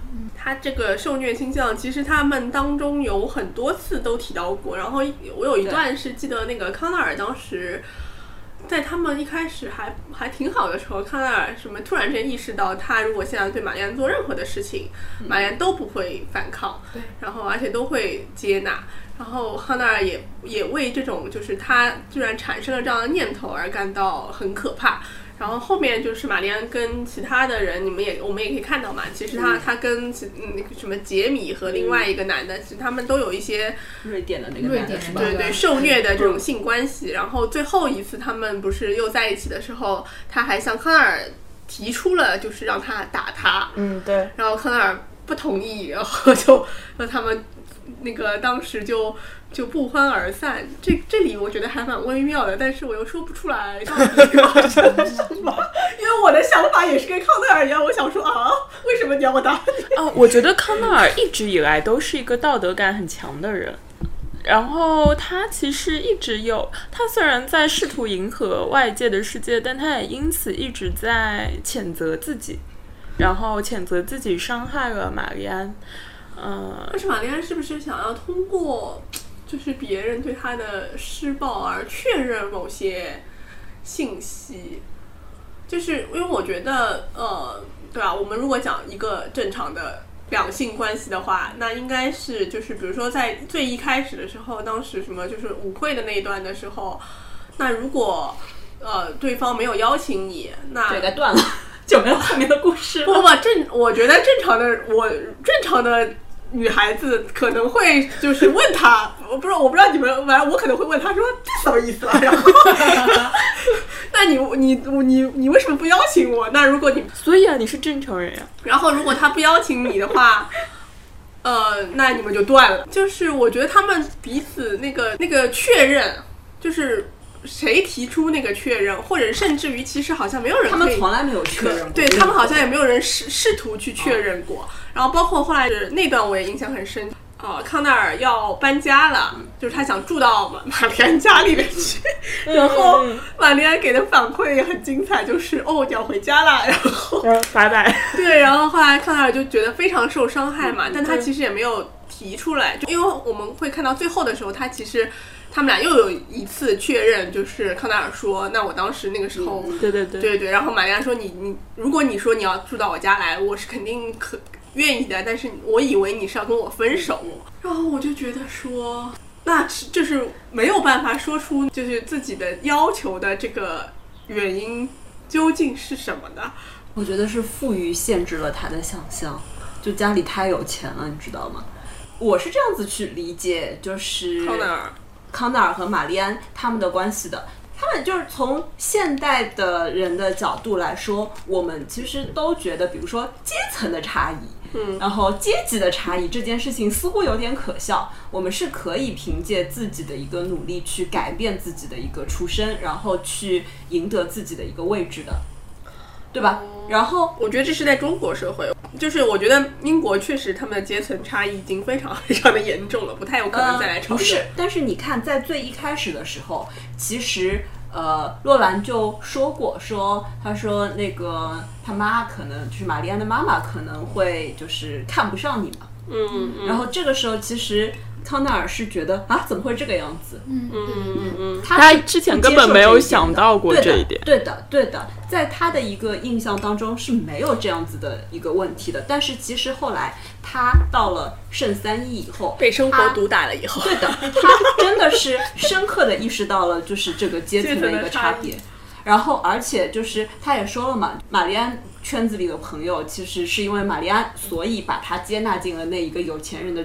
他这个受虐倾向，其实他们当中有很多次都提到过。然后我有一段是记得那个康奈尔当时在他们一开始还还挺好的时候，康奈尔什么突然间意识到，他如果现在对玛丽安做任何的事情，玛丽安都不会反抗，对，然后而且都会接纳。然后康奈尔也也为这种就是他居然产生了这样的念头而感到很可怕。然后后面就是玛丽安跟其他的人，你们也我们也可以看到嘛，其实他、他跟其嗯那个什么杰米和另外一个男的，其实他们都有一些瑞典的那个瑞男的是吧？对对受虐的这种性关系。然后最后一次他们不是又在一起的时候，他还向康奈尔提出了就是让他打他，嗯，对，然后康奈尔不同意，然后就让 他们那个当时就就不欢而散。这这里我觉得还蛮微妙的，但是我又说不出来到底发生了什么，因为我的想法也是跟康奈尔一样，我想说啊，为什么你要我打你？哦，我觉得康奈尔一直以来都是一个道德感很强的人。然后他其实一直有，他虽然在试图迎合外界的世界，但他也因此一直在谴责自己，然后谴责自己伤害了玛丽安。呃，但是玛丽安是不是想要通过 就是别人对她的施暴而确认某些信息？就是因为我觉得，呃，对啊，我们如果讲一个正常的两性关系的话，那应该是就是比如说在最一开始的时候，当时什么就是舞会的那一段的时候，那如果呃对方没有邀请你，那这该断了，就没有后面的故事了。不不正，我觉得正常的我正常的女孩子可能会就是问他，我不知道我不知道你们，反正我可能会问他说这什么意思啊？然后，那你你你你为什么不邀请我？那如果你所以啊，你是正常人呀、然后如果他不邀请你的话。呃，那你们就断了。就是我觉得他们彼此那个那个确认，就是谁提出那个确认，或者甚至于其实好像没有人他们可以从来没有确认过，对他们好像也没有人试试图去确认过。然后包括后来是那段我也印象很深。呃，康奈尔要搬家了，就是他想住到玛玛丽安家里面去，然后玛丽安给的反馈也很精彩，就是哦你要回家了，然后嗯，拜拜。对，然后后来康奈尔就觉得非常受伤害嘛，但他其实也没有提出来，就因为我们会看到最后的时候，他其实他们俩又有一次确认，就是康奈尔说，那我当时那个时候对对对，对对，然后玛丽安说你你，如果你说你要住到我家来，我是肯定可愿意的，但是我以为你是要跟我分手，然后我就觉得说，那是就是没有办法说出就是自己的要求的这个原因究竟是什么呢。我觉得是富裕限制了他的想象，就家里太有钱了，你知道吗？我是这样子去理解，就是康奈尔，康奈尔和玛丽安他们的关系的。他们就是从现代的人的角度来说，我们其实都觉得，比如说阶层的差异，嗯然后阶级的差异这件事情似乎有点可笑。我们是可以凭借自己的一个努力去改变自己的一个出身，然后去赢得自己的一个位置的，对吧？然后我觉得这是在中国社会，就是我觉得英国确实他们的阶层差异已经非常 非常的严重了，不太有可能再来超越。呃不是，但是你看，在最一开始的时候，其实呃，洛兰就说过，说他说那个他妈可能就是玛丽安的妈妈可能会就是看不上你嘛，嗯嗯然后这个时候其实康奈尔是觉得啊，怎么会这个样子？嗯嗯嗯嗯他之前根本没有想到过这一点对的，对的，在他的一个印象当中是没有这样子的一个问题的。但是其实后来他到了圣三一以后，被生活毒打了以后，对的，他真的是深刻的意识到了就是这个阶层的一个差别。然后，而且就是他也说了嘛，玛丽安圈子里的朋友，其实是因为玛丽安，所以把他接纳进了那一个有钱人的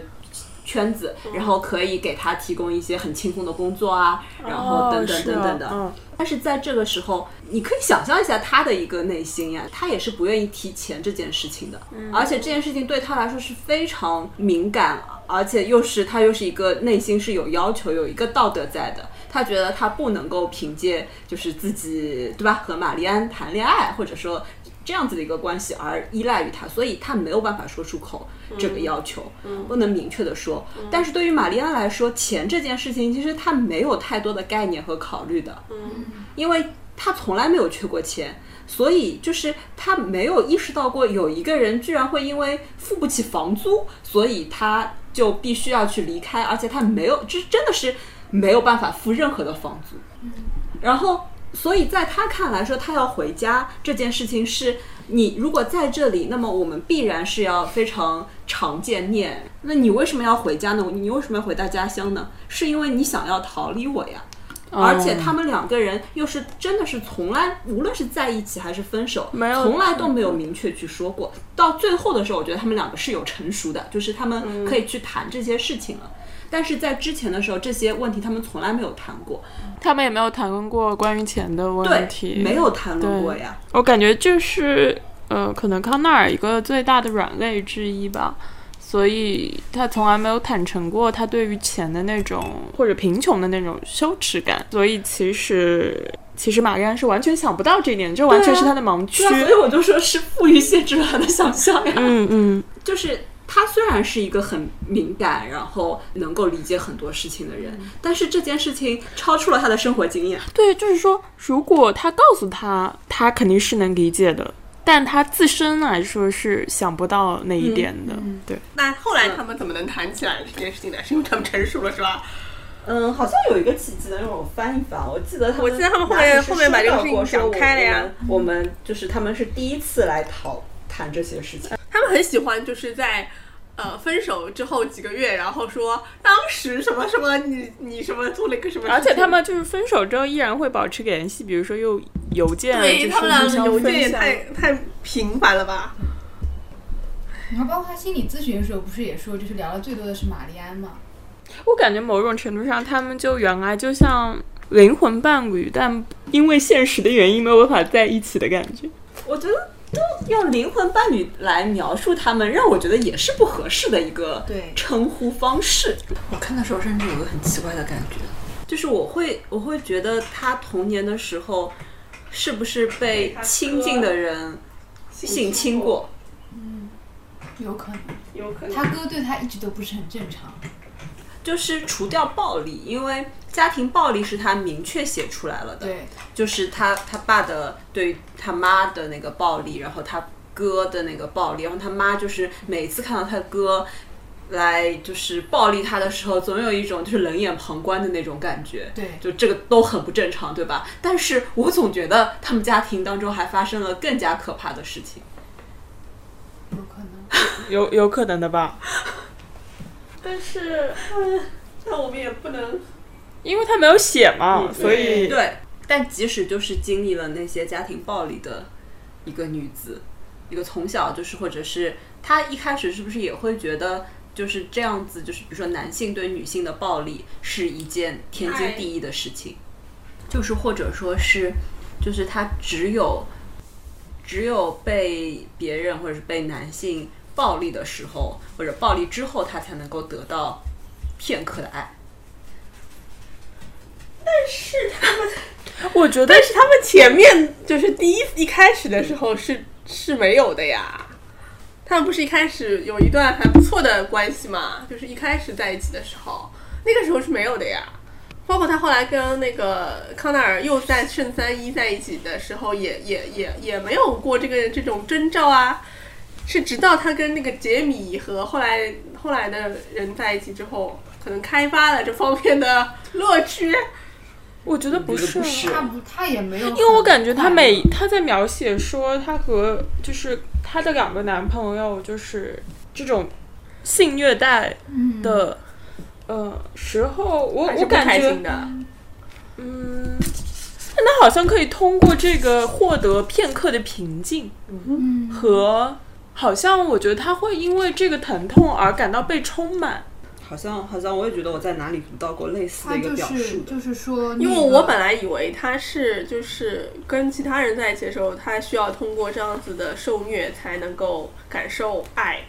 圈子，然后可以给他提供一些很轻松的工作啊，然后等等等等的。嗯，但是在这个时候，你可以想象一下他的一个内心呀，他也是不愿意提钱这件事情的，而且这件事情对他来说是非常敏感，而且又是他又是一个内心是有要求、有一个道德在的。他觉得他不能够凭借就是自己对吧和玛丽安谈恋爱，或者说这样子的一个关系而依赖于他，所以他没有办法说出口这个要求，不能明确的说。但是对于玛丽安来说，钱这件事情其实他没有太多的概念和考虑的，因为他从来没有缺过钱。所以就是他没有意识到过有一个人居然会因为付不起房租，所以他就必须要去离开，而且他没有，这真的是没有办法付任何的房租。然后，所以在他看来说，他要回家这件事情是你如果在这里，那么我们必然是要非常常见面。那你为什么要回家呢？你为什么要回到家乡呢？是因为你想要逃离我呀。而且他们两个人又是真的是从来，无论是在一起还是分手，没有从来都没有明确去说过。到最后的时候，我觉得他们两个是有成熟的，就是他们可以去谈这些事情了。但是在之前的时候，这些问题他们从来没有谈过，他们也没有谈论过关于钱的问题，没有谈论过呀。我感觉这是呃，可能康奈尔一个最大的软肋之一吧。所以他从来没有坦诚过他对于钱的那种或者贫穷的那种羞耻感。所以其实其实玛丽安是完全想不到这一点，这完全是他的盲区。所以我就说是富裕限制了他的想象呀。嗯嗯，就是他虽然是一个很敏感，然后能够理解很多事情的人，但是这件事情超出了他的生活经验。对，就是说，如果他告诉他，他肯定是能理解的。但他自身来说是想不到那一点的，对。那后来他们怎么能谈起来这件事情呢？是因为他们成熟了，是吧？嗯，好像有一个契机能让我翻一翻。我记得他们，我记得他们后面后面把这个事情讲开了呀。我们就是他们是第一次来讨谈这些事情。他们很喜欢就是在呃分手之后几个月，然后说当时什么什么你你什么做了一个什么，而且他们就是分手之后依然会保持联系，比如说用邮件，对他们俩的邮件也太太频繁了吧。然后包括他心理咨询的时候，不是也说，就是聊的最多的是玛丽安嘛？我感觉某种程度上，他们就原来就像灵魂伴侣，但因为现实的原因没有办法在一起的感觉。我觉得都用灵魂伴侣来描述他们，让我觉得也是不合适的一个称呼方式。我看的时候甚至有个很奇怪的感觉，就是我会我会觉得他童年的时候是不是被亲近的人性侵过？嗯有可能，有可能。他哥对他一直都不是很正常。就是除掉暴力，因为家庭暴力是他明确写出来了的。对，就是他他爸的对他妈的那个暴力，然后他哥的那个暴力，然后他妈就是每一次看到他哥来就是暴力他的时候，总有一种就是冷眼旁观的那种感觉。对就这个都很不正常，对吧？但是我总觉得他们家庭当中还发生了更加可怕的事情。有可能。有有可能的吧？但是，那我们也不能。因为他没有写嘛，所以对，但即使就是经历了那些家庭暴力的一个女子，一个从小就是或者是她一开始是不是也会觉得就是这样子，就是比如说男性对女性的暴力是一件天经地义的事情，就是或者说是就是她只有只有被别人或者是被男性暴力的时候，或者暴力之后，他才能够得到片刻的爱。但是他们，我觉得但是他们前面就是第一一开始的时候是是没有的呀。他们不是一开始有一段还不错的关系嘛？就是一开始在一起的时候，那个时候是没有的呀。包括他后来跟那个康奈尔又在圣三一在一起的时候也，也也也没有过这个这种征兆啊。是直到他跟那个杰米和后来后来的人在一起之后，可能开发了这方面的乐趣。我觉得不是，他不，他也没有因为我感觉他每他在描写说他和就是他的两个男朋友就是这种性虐待嗯的、呃时候，我我感觉开心的，嗯，但她好像可以通过这个获得片刻的平静嗯和。好像我觉得他会因为这个疼痛而感到被充满，好像好像我也觉得我在哪里读到过类似的一个表述的。就是说，因为我本来以为他是就是跟其他人在一起的时候，他需要通过这样子的受虐才能够感受爱，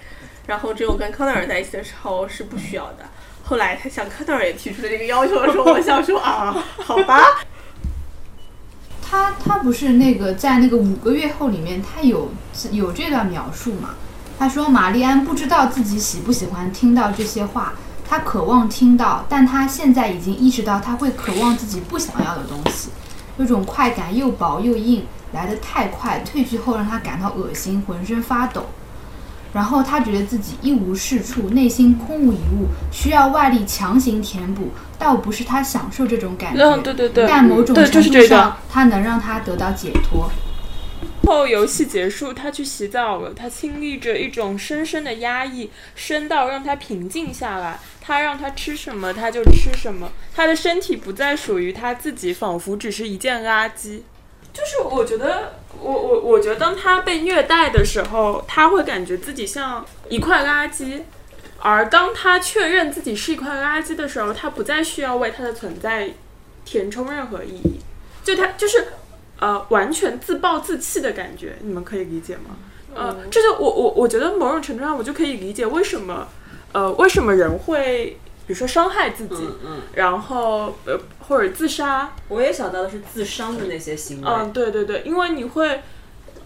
然后只有跟康奈尔在一起的时候是不需要的。后来他向康奈尔也提出了这个要求的时候，我想说啊，好吧，他他不是那个在那个五个月后里面，他有有这段描述嘛？他说玛丽安不知道自己喜不喜欢听到这些话，他渴望听到，但他现在已经意识到，他会渴望自己不想要的东西，有种快感又薄又硬，来得太快，褪去后让他感到恶心，浑身发抖。然后他觉得自己一无是处，内心空无一物，需要外力强行填补，倒不是他享受这种感觉，嗯，对对对，但某种对程度上，他能让他得到解脱。后游戏结束，他去洗澡了。他经历着一种深深的压抑，深到让他平静下来。他让他吃什么，他就吃什么。他的身体不再属于他自己，仿佛只是一件垃圾。就是我觉得，我我我觉得，当他被虐待的时候，他会感觉自己像一块垃圾。而当他确认自己是一块垃圾的时候，他不再需要为他的存在填充任何意义。就他就是呃完全自暴自弃的感觉，你们可以理解吗？呃，这就我我我觉得某种程度上我就可以理解为什么呃为什么人会比如说伤害自己，嗯嗯，然后呃或者自杀，我也想到的是自伤的那些行为。嗯，对对对，因为你会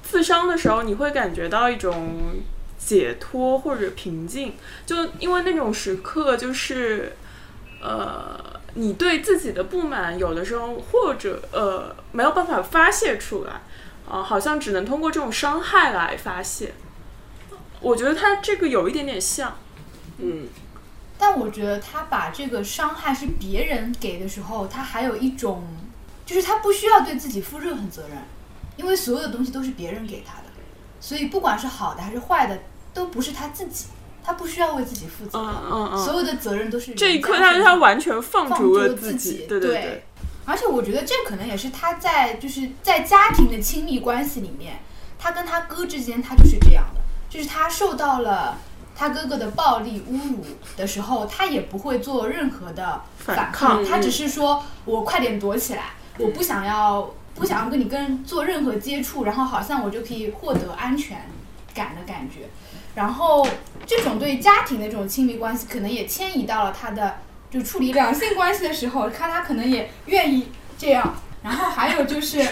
自伤的时候，你会感觉到一种解脱或者平静，就因为那种时刻就是呃，你对自己的不满有的时候或者呃没有办法发泄出来，啊、好像只能通过这种伤害来发泄。我觉得他这个有一点点像，嗯，但我觉得他把这个伤害是别人给的时候，他还有一种，就是他不需要对自己负任何责任，因为所有的东西都是别人给他的，所以不管是好的还是坏的，都不是他自己，他不需要为自己负责，嗯嗯嗯。所有的责任都是这一刻他他完全放放逐了了自己，对对。对。而且我觉得这可能也是他在就是在家庭的亲密关系里面，他跟他哥之间他就是这样的，就是他受到了他哥哥的暴力侮辱的时候，他也不会做任何的反反抗，他只是说我快点躲起来，我不想要不想要跟你跟做任何接触，然后好像我就可以获得安全感的感觉。然后这种对家庭的这种亲密关系，可能也迁移到了他的就处理两性关系的时候，看他可能也愿意这样。然后还有就是，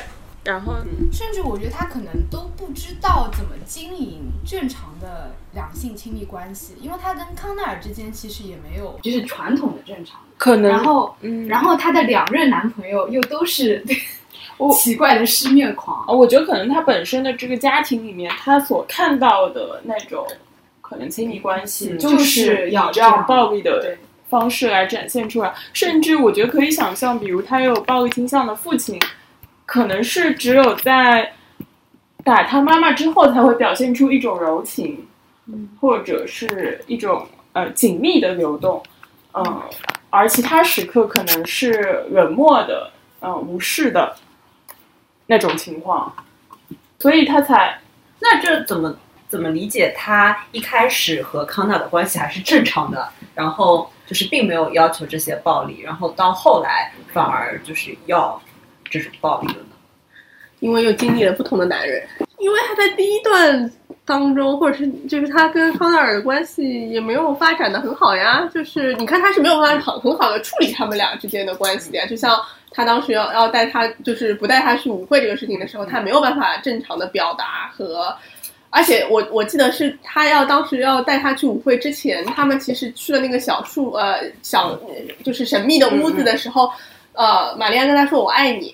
然后甚至我觉得他可能都不知道怎么经营正常的两性亲密关系，因为他跟康奈尔之间其实也没有就是传统的正常。可能然后，嗯然后她的两任男朋友又都是 奇怪的施虐狂。呃我觉得可能她本身的这个家庭里面，她所看到的那种可能亲密关系，嗯就是以要这样暴力的对方式来展现出来。甚至我觉得可以想象，比如她有暴力倾向的父亲，可能是只有在打他妈妈之后，才会表现出一种柔情，或者是一种呃紧密的流动，嗯、而其他时刻可能是冷漠的，嗯、无视的那种情况，所以他才那这怎么怎么理解？他一开始和康纳的关系还是正常的，然后就是并没有要求这些暴力，然后到后来反而就是要这种暴力了呢？因为又经历了不同的男人，因为他在第一段当中，或者是就是他跟康奈尔的关系也没有发展的很好呀。就是你看他是没有办法很很好的处理他们俩之间的关系的呀。就像他当时要要带他，就是不带他去舞会这个事情的时候，他没有办法正常的表达和。而且我我记得是他要当时要带他去舞会之前，他们其实去了那个小树呃小就是神秘的屋子的时候，呃，玛丽安跟他说我爱你，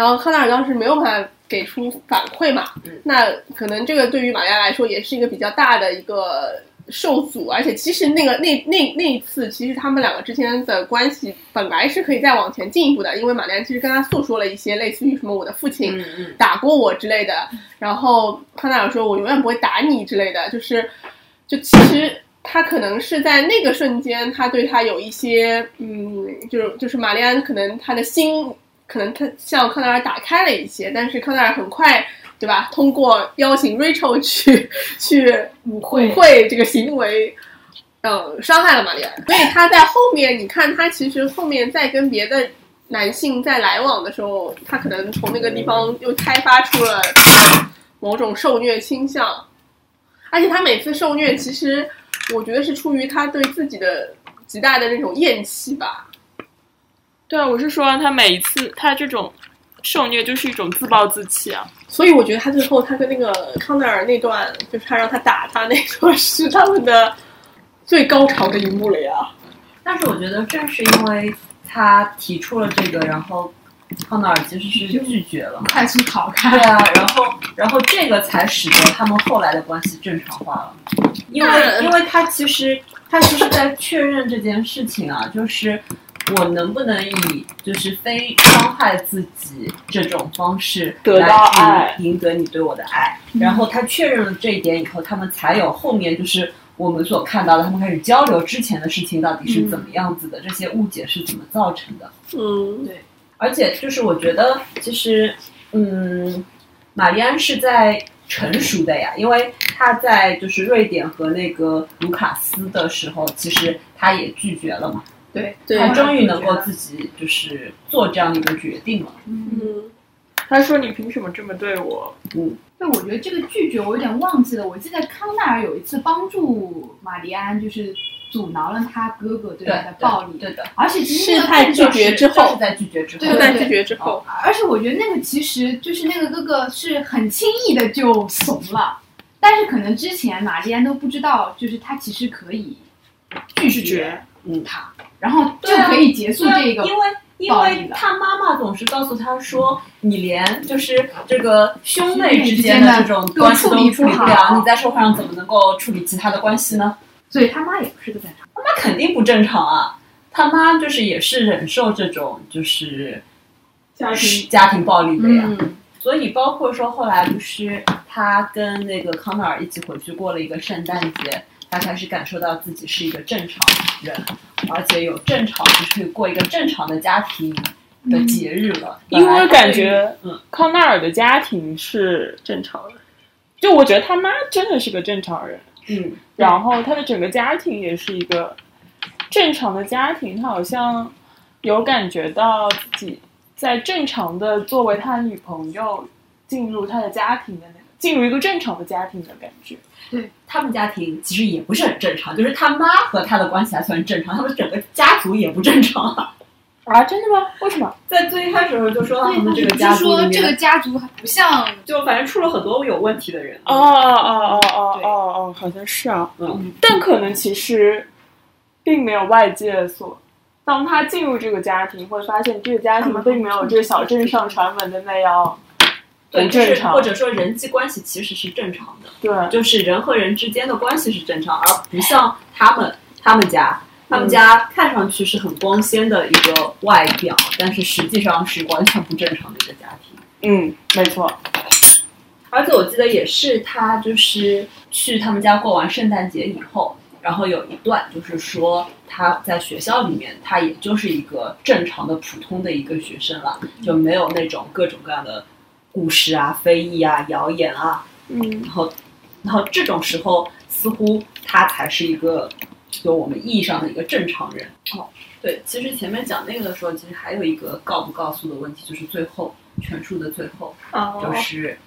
然然后康奈尔当时没有办法给出反馈嘛，那可能这个对于玛利亚来说也是一个比较大的一个受阻，而且其实那个那那那一次，其实他们两个之间的关系本来是可以再往前进一步的，因为玛丽安其实跟他诉说了一些类似于什么我的父亲打过我之类的，然后康奈尔说我永远不会打你之类的，就是就其实他可能是在那个瞬间，他对他有一些嗯，就是就是玛丽安可能他的心可能他向康奈尔打开了一些，但是康奈尔很快。对吧？通过邀请 Rachel 去去舞会这个行为，嗯，伤害了玛丽安。所以他在后面，你看他其实后面在跟别的男性在来往的时候，他可能从那个地方又开发出了某种受虐倾向，而且他每次受虐，其实我觉得是出于他对自己的极大的那种厌弃吧。对啊，我是说他每一次他这种受虐就是一种自暴自弃啊。所以我觉得他最后他跟那个康奈尔那段，就是他让他打他那段是他们的最高潮的一幕了呀。但是我觉得正是因为他提出了这个，然后康奈尔其实是拒绝了。快速逃开对。啊，然后然后这个才使得他们后来的关系正常化了，因为因为他其实他其实在确认这件事情啊，就是我能不能以就是非伤害自己这种方式得到来爱？赢赢得你对我的爱，然后他确认了这一点以后，他们才有后面就是。我们所看到的，他们开始交流之前的事情到底是怎么样子的，这些误解是怎么造成的。嗯，对。而且就是我觉得，其实，嗯，玛丽安是在成熟的呀，因为他在就是瑞典和那个卢卡斯的时候，其实他也拒绝了嘛，对对她终于能够自己就是做这样一个决定了。嗯，他说：“你凭什么这么对我？嗯。对，我觉得这个拒绝我有点忘记了。我记得康奈尔有一次帮助玛丽安，就是阻挠了他哥哥对对他的暴力，对的，而且其实是在拒绝之后就是在拒绝之后，对在拒绝之后，而且我觉得那个其实就是那个哥哥是很轻易的就怂了，但是可能之前玛丽安都不知道，就是他其实可以拒拒绝嗯，他，然后就可以结束这个。因为因为他妈妈总是告诉他说，你连就是这个兄妹之间的这种关系都处理不好了，你在社会上怎么能够处理其他的关系呢？所以他妈也不是个正常。他妈肯定不正常啊！他妈就是也是忍受这种就是家庭家庭暴力的呀。嗯，所以包括说后来不是他跟那个康奈尔一起回去过了一个圣诞节，他开始感受到自己是一个正常人，而且有正常就是过一个正常的家庭的节日了。？”因为感觉嗯康奈尔的家庭是正常的。就我觉得他妈真的是个正常人，嗯，然后他的整个家庭也是一个正常的家庭，他好像有感觉到自己在正常的作为他的女朋友进入他的家庭的那个进入一个正常的家庭的感觉。他们家庭其实也不是很正常，就是他妈和他的关系还算正常，他们整个家族也不正常啊。啊，真的吗？为什么？在最一开始的时候就说他，们这个家族说这个家族还不像就反正出了很多有问题的人。哦哦哦哦哦哦，好像是啊。嗯，但可能其实并没有外界所。当他进入这个家庭，会发现这个家庭并没有这个小镇上传闻的那样对，就是或。者说人际关系其实是正常的。对，就是人和人之间的关系是正常，而不像他们他们家，他们家看上去是很光鲜的一个外表，但是实际上是完全不正常的一个家庭。嗯，没错。而且我记得也是他就是去他们家过完圣诞节以后，然后有一段就是说他在学校里面，他也就是一个正常的普通的一个学生了，就没有那种各种各样的故事啊、非议啊、谣言啊，嗯然后，然后这种时候，似乎他才是一个有我们意义上的一个正常人。哦，对，其实前面讲那个的时候，其实还有一个告不告诉的问题，就是最后全书的最后，哦就是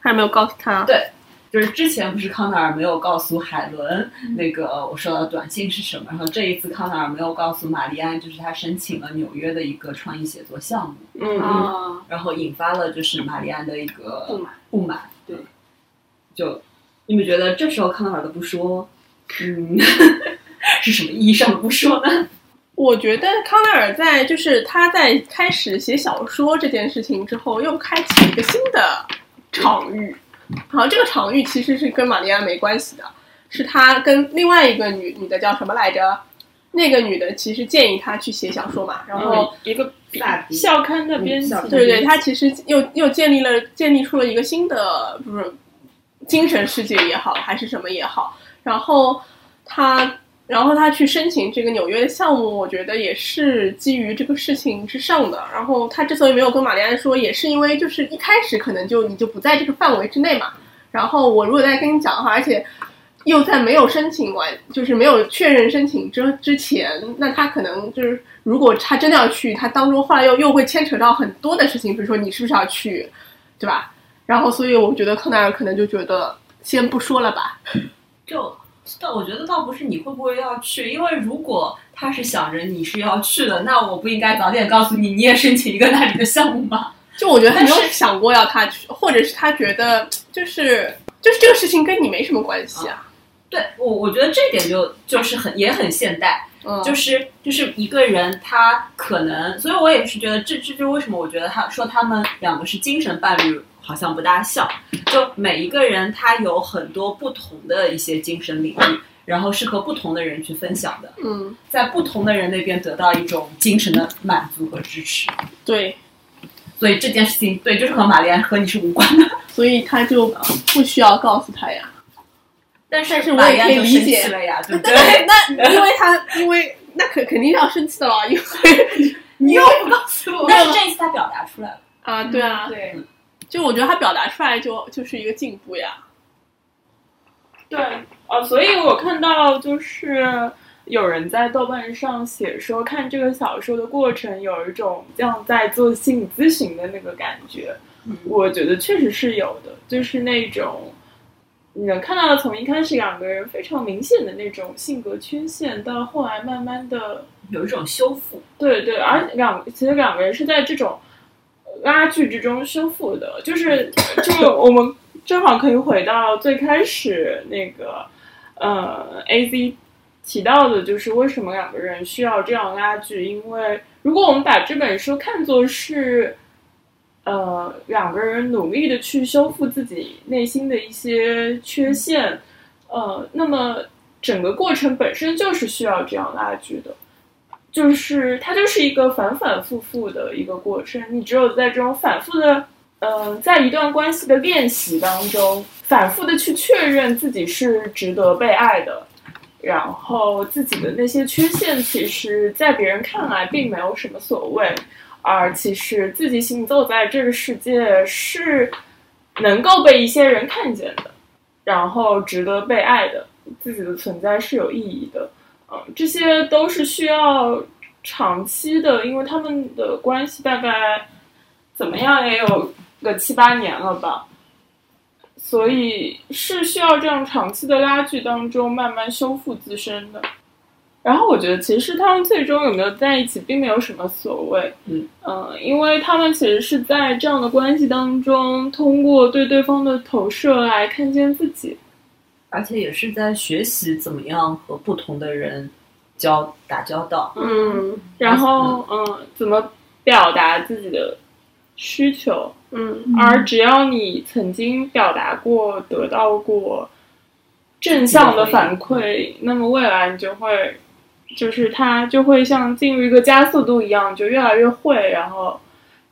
还没有告诉他。对就是之前不是康奈尔没有告诉海伦那个我收到的短信是什么，然后这一次康奈尔没有告诉玛丽安，就是他申请了纽约的一个创意写作项目，嗯嗯，啊，然后引发了就是玛丽安的一个不满。不满，对，就你们觉得这时候康奈尔的不说，嗯，是什么意义上的不说呢？我觉得康奈尔在就是他在开始写小说这件事情之后，又开启了一个新的场域。好，这个场域其实是跟玛丽安没关系的，是他跟另外一个女女的叫什么来着？那个女的其实建议他去写小说嘛，然后一个校刊的编辑对对，他其实又又建立了建立出了一个新的，不是精神世界也好，还是什么也好。然后他，然后他去申请这个纽约的项目，我觉得也是基于这个事情之上的。然后他之所以没有跟玛丽安说，也是因为就是一开始可能就你就不在这个范围之内嘛。然后我如果再跟你讲的话，而且又在没有申请完，就是没有确认申请之之前，那他可能就是，如果他真的要去，他当中后来又又会牵扯到很多的事情，比如说你是不是要去，对吧？然后，所以我觉得康奈尔可能就觉得先不说了吧。就但我觉得倒不是你会不会要去，因为如果他是想着你是要去的，那我不应该早点告诉你，你也申请一个那里的项目吗？就我觉得他没有想过要他去，或者是他觉得就是就是这个事情跟你没什么关系啊。对我，我觉得这点就就是很也很现代，嗯，就是就是一个人他可能，所以我也是觉得这这就是为什么我觉得他说他们两个是精神伴侣好像不大像，就每一个人他有很多不同的一些精神领域，然后是和不同的人去分享的，嗯，在不同的人那边得到一种精神的满足和支持，对，所以这件事情对就是和玛丽安和你是无关的，所以他就不需要告诉他呀。但但是我玛丽也可以理安就生解气了呀，对不对？那因为他因为那肯肯定要生气的了，因为你又不告诉我，但是这一次他表达出来了，啊，对啊，对，就我觉得他表达出来就就是一个进步呀。对，呃，所以我看到就是有人在豆瓣上写说，看这个小说的过程有一种像在做心理咨询的那个感觉。我觉得确实是有的，就是那种你能看到从一开始两个人非常明显的那种性格缺陷，到后来慢慢的，有一种修复，对对，而两其实两个人是在这种拉锯之中修复的，就是 就我们正好可以回到最开始那个呃 A Z 提到的，就是为什么两个人需要这样拉锯？因为如果我们把这本书看作是呃两个人努力的去修复自己内心的一些缺陷，呃，那么整个过程本身就是需要这样拉锯的。就是它就是一个反反复复的一个过程，你只有在这种反复的，呃，在一段关系的练习当中，反复的去确认自己是值得被爱的，然后自己的那些缺陷，其实在别人看来并没有什么所谓，而其实自己行走在这个世界是能够被一些人看见的，然后值得被爱的，自己的存在是有意义的。嗯，这些都是需要长期的，因为他们的关系大概怎么样也有个七八年了吧，所以是需要这样长期的拉锯当中慢慢修复自身的。然后我觉得，其实他们最终有没有在一起，并没有什么所谓。嗯因为他们其实是在这样的关系当中，通过对对方的投射来看见自己。而且也是在学习怎么样和不同的人交打交道。嗯然后嗯，怎么表达自己的需求？嗯而只要你曾经表达过，得到过正向的反馈，那么未来你就会，就是它就会像进入一个加速度一样，就越来越会，然后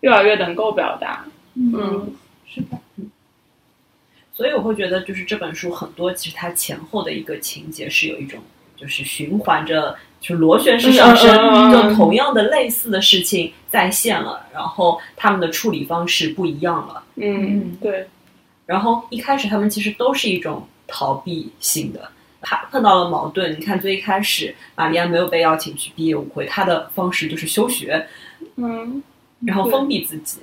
越来越能够表达。嗯是的，嗯。所以我会觉得，就是这本书很多，其实它前后的一个情节是有一种，就是循环着，就螺旋式上升，就同样的类似的事情再现了，然后他们的处理方式不一样了。嗯，对，然后一开始他们其实都是一种逃避性的，他碰到了矛盾。你看最一开始，玛丽安没有被邀请去毕业舞会，她的方式就是休学，嗯然后封闭自己，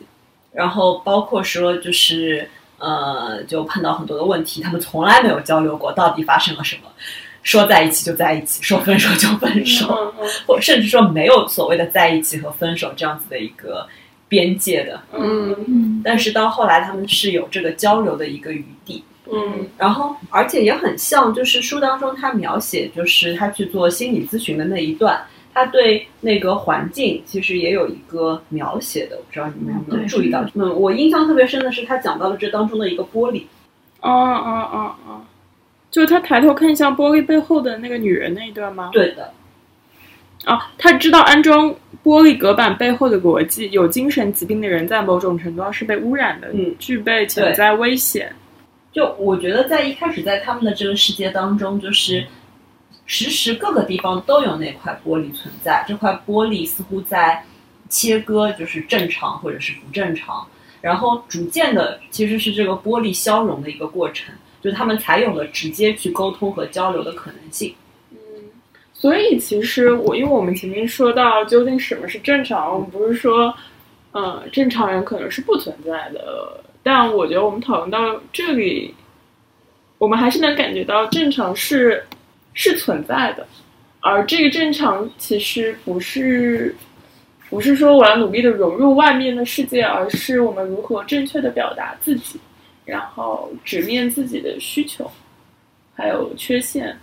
然后包括说就是呃，就碰到很多的问题，他们从来没有交流过到底发生了什么，说在一起就在一起，说分手就分手，或甚至说没有所谓的在一起和分手这样子的一个边界的。嗯嗯但是到后来，他们是有这个交流的一个余地。嗯然后，而且也很像，就是书当中他描写，就是他去做心理咨询的那一段，他对那个环境其实也有一个描写的，我不知道你们有没有注意到？嗯，我印象特别深的是他讲到了这当中的一个玻璃。哦哦哦哦，就是他抬头看向玻璃背后的那个女人那一段吗？对的，哦，他知道安装玻璃隔板背后的逻辑，有精神疾病的人在某种程度上是被污染的，嗯具备潜在危险。就我觉得在一开始在他们的这个世界当中，就是时时各个地方都有那块玻璃存在，这块玻璃似乎在切割，就是正常或者是不正常，然后逐渐的其实是这个玻璃消融的一个过程，就他们才有了直接去沟通和交流的可能性。嗯所以其实我，因为我们前面说到究竟什么是正常，我们不是说，呃，正常人可能是不存在的，但我觉得我们讨论到这里，我们还是能感觉到正常是是存在的，而这个正常其实不是不是说我要努力的融入外面的世界，而是我们如何正确的表达自己，然后直面自己的需求，还有缺陷。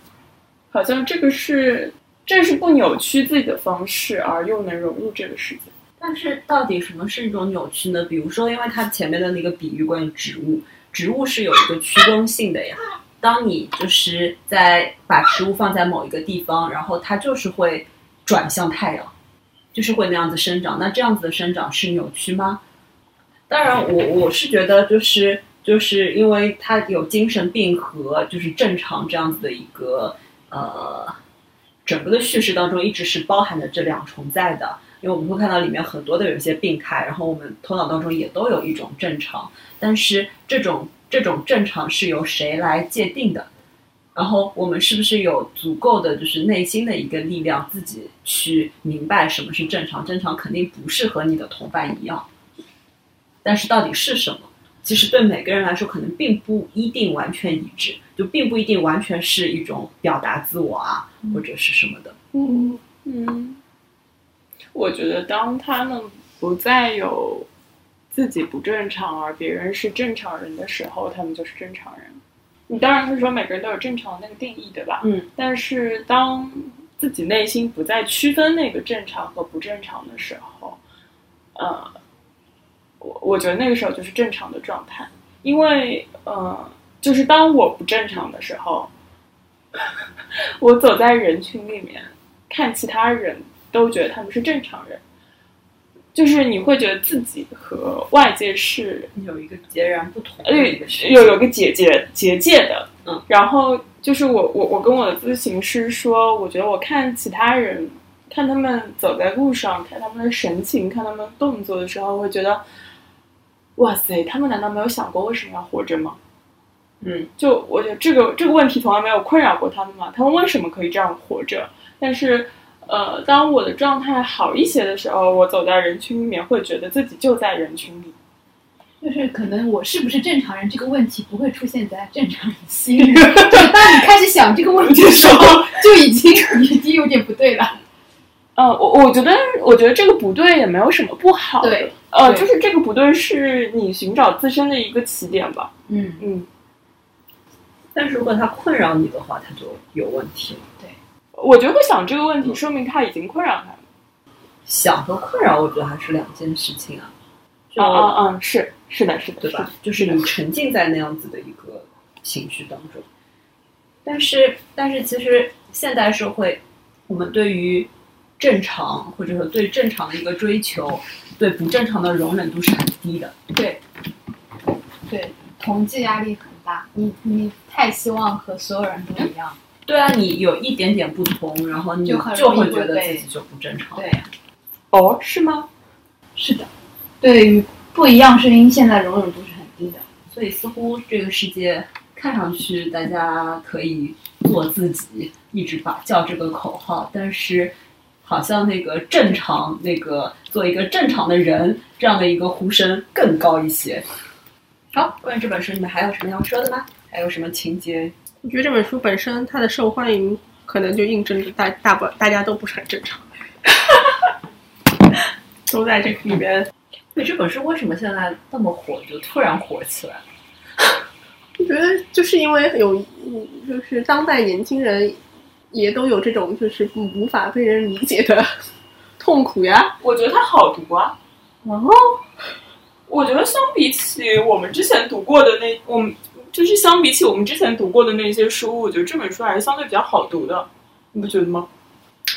好像这个是，这是不扭曲自己的方式，而又能融入这个世界。但是到底什么是一种扭曲呢？比如说，因为它前面的那个比喻关于植物，植物是有一个趋光性的呀。当你就是在把植物放在某一个地方，然后它就是会转向太阳，就是会那样子生长。那这样子的生长是扭曲吗？当然我，我是觉得就是就是因为它有精神病和就是正常这样子的一个呃整个的叙事当中一直是包含着这两重在的。因为我们会看到里面很多的有一些病态，然后我们头脑当中也都有一种正常，但是这种这种正常是由谁来界定的？然后我们是不是有足够的就是内心的一个力量，自己去明白什么是正常？正常肯定不是和你的同伴一样，但是到底是什么？其实对每个人来说，可能并不一定完全一致，就并不一定完全是一种表达自我啊，或者是什么的。嗯嗯，我觉得当他们不再有自己不正常，而别人是正常人的时候，他们就是正常人。你当然会说每个人都有正常的那个定义，对吧？嗯。但是当自己内心不再区分那个正常和不正常的时候，呃，我我觉得那个时候就是正常的状态，因为呃，就是当我不正常的时候，我走在人群里面，看其他人都觉得他们是正常人，就是你会觉得自己和外界是有一个截然不同的呃一个有有个结界结界的，嗯，然后就是我我我跟我的咨询师说，我觉得我看其他人，看他们走在路上，看他们的神情，看他们动作的时候，会觉得，哇塞，他们难道没有想过为什么要活着吗？嗯，就我觉得这个这个问题从来没有困扰过他们嘛，他们为什么可以这样活着？但是，呃，当我的状态好一些的时候，我走在人群里面，会觉得自己就在人群里。就是可能我是不是正常人这个问题不会出现在正常人心里，就当你开始想这个问题的时候，就已经已经有点不对了。呃，我我觉得，我觉得这个不对也没有什么不好的。对，呃，就是这个不对是你寻找自身的一个起点吧。嗯，嗯，但是如果它困扰你的话，它就有问题了。我觉得会想这个问题，说明他已经困扰他了。想和困扰，我觉得还是两件事情啊。就啊啊啊！是是的，是的，对吧？就是你沉浸在那样子的一个情绪当中。但是，但是其实现代社会，我们对于正常或者说对正常的一个追求，对不正常的容忍度是很低的。对，对，同济压力很大，你你太希望和所有人都一样，对啊，你有一点点不同，然后你就就会觉得自己就不正常。对，哦，是吗？是的，对于不一样声音，现在容忍度是很低的。所以似乎这个世界看上去大家可以做自己，一直把叫这个口号，但是好像那个正常，那个做一个正常的人这样的一个呼声更高一些。好，关于这本书，你们还有什么要说的吗？还有什么情节？我觉得这本书本身它的受欢迎，可能就印证着大大不大家都不是很正常，都在这个里边。对这本书为什么现在那么火，就突然火起来了？我觉得就是因为有，嗯就是当代年轻人也都有这种就是无法被人理解的痛苦呀。我觉得它好读啊。然后，我觉得相比起我们之前读过的那，我们就是相比起我们之前读过的那些书，我觉得这本书还是相对比较好读的，你不觉得吗？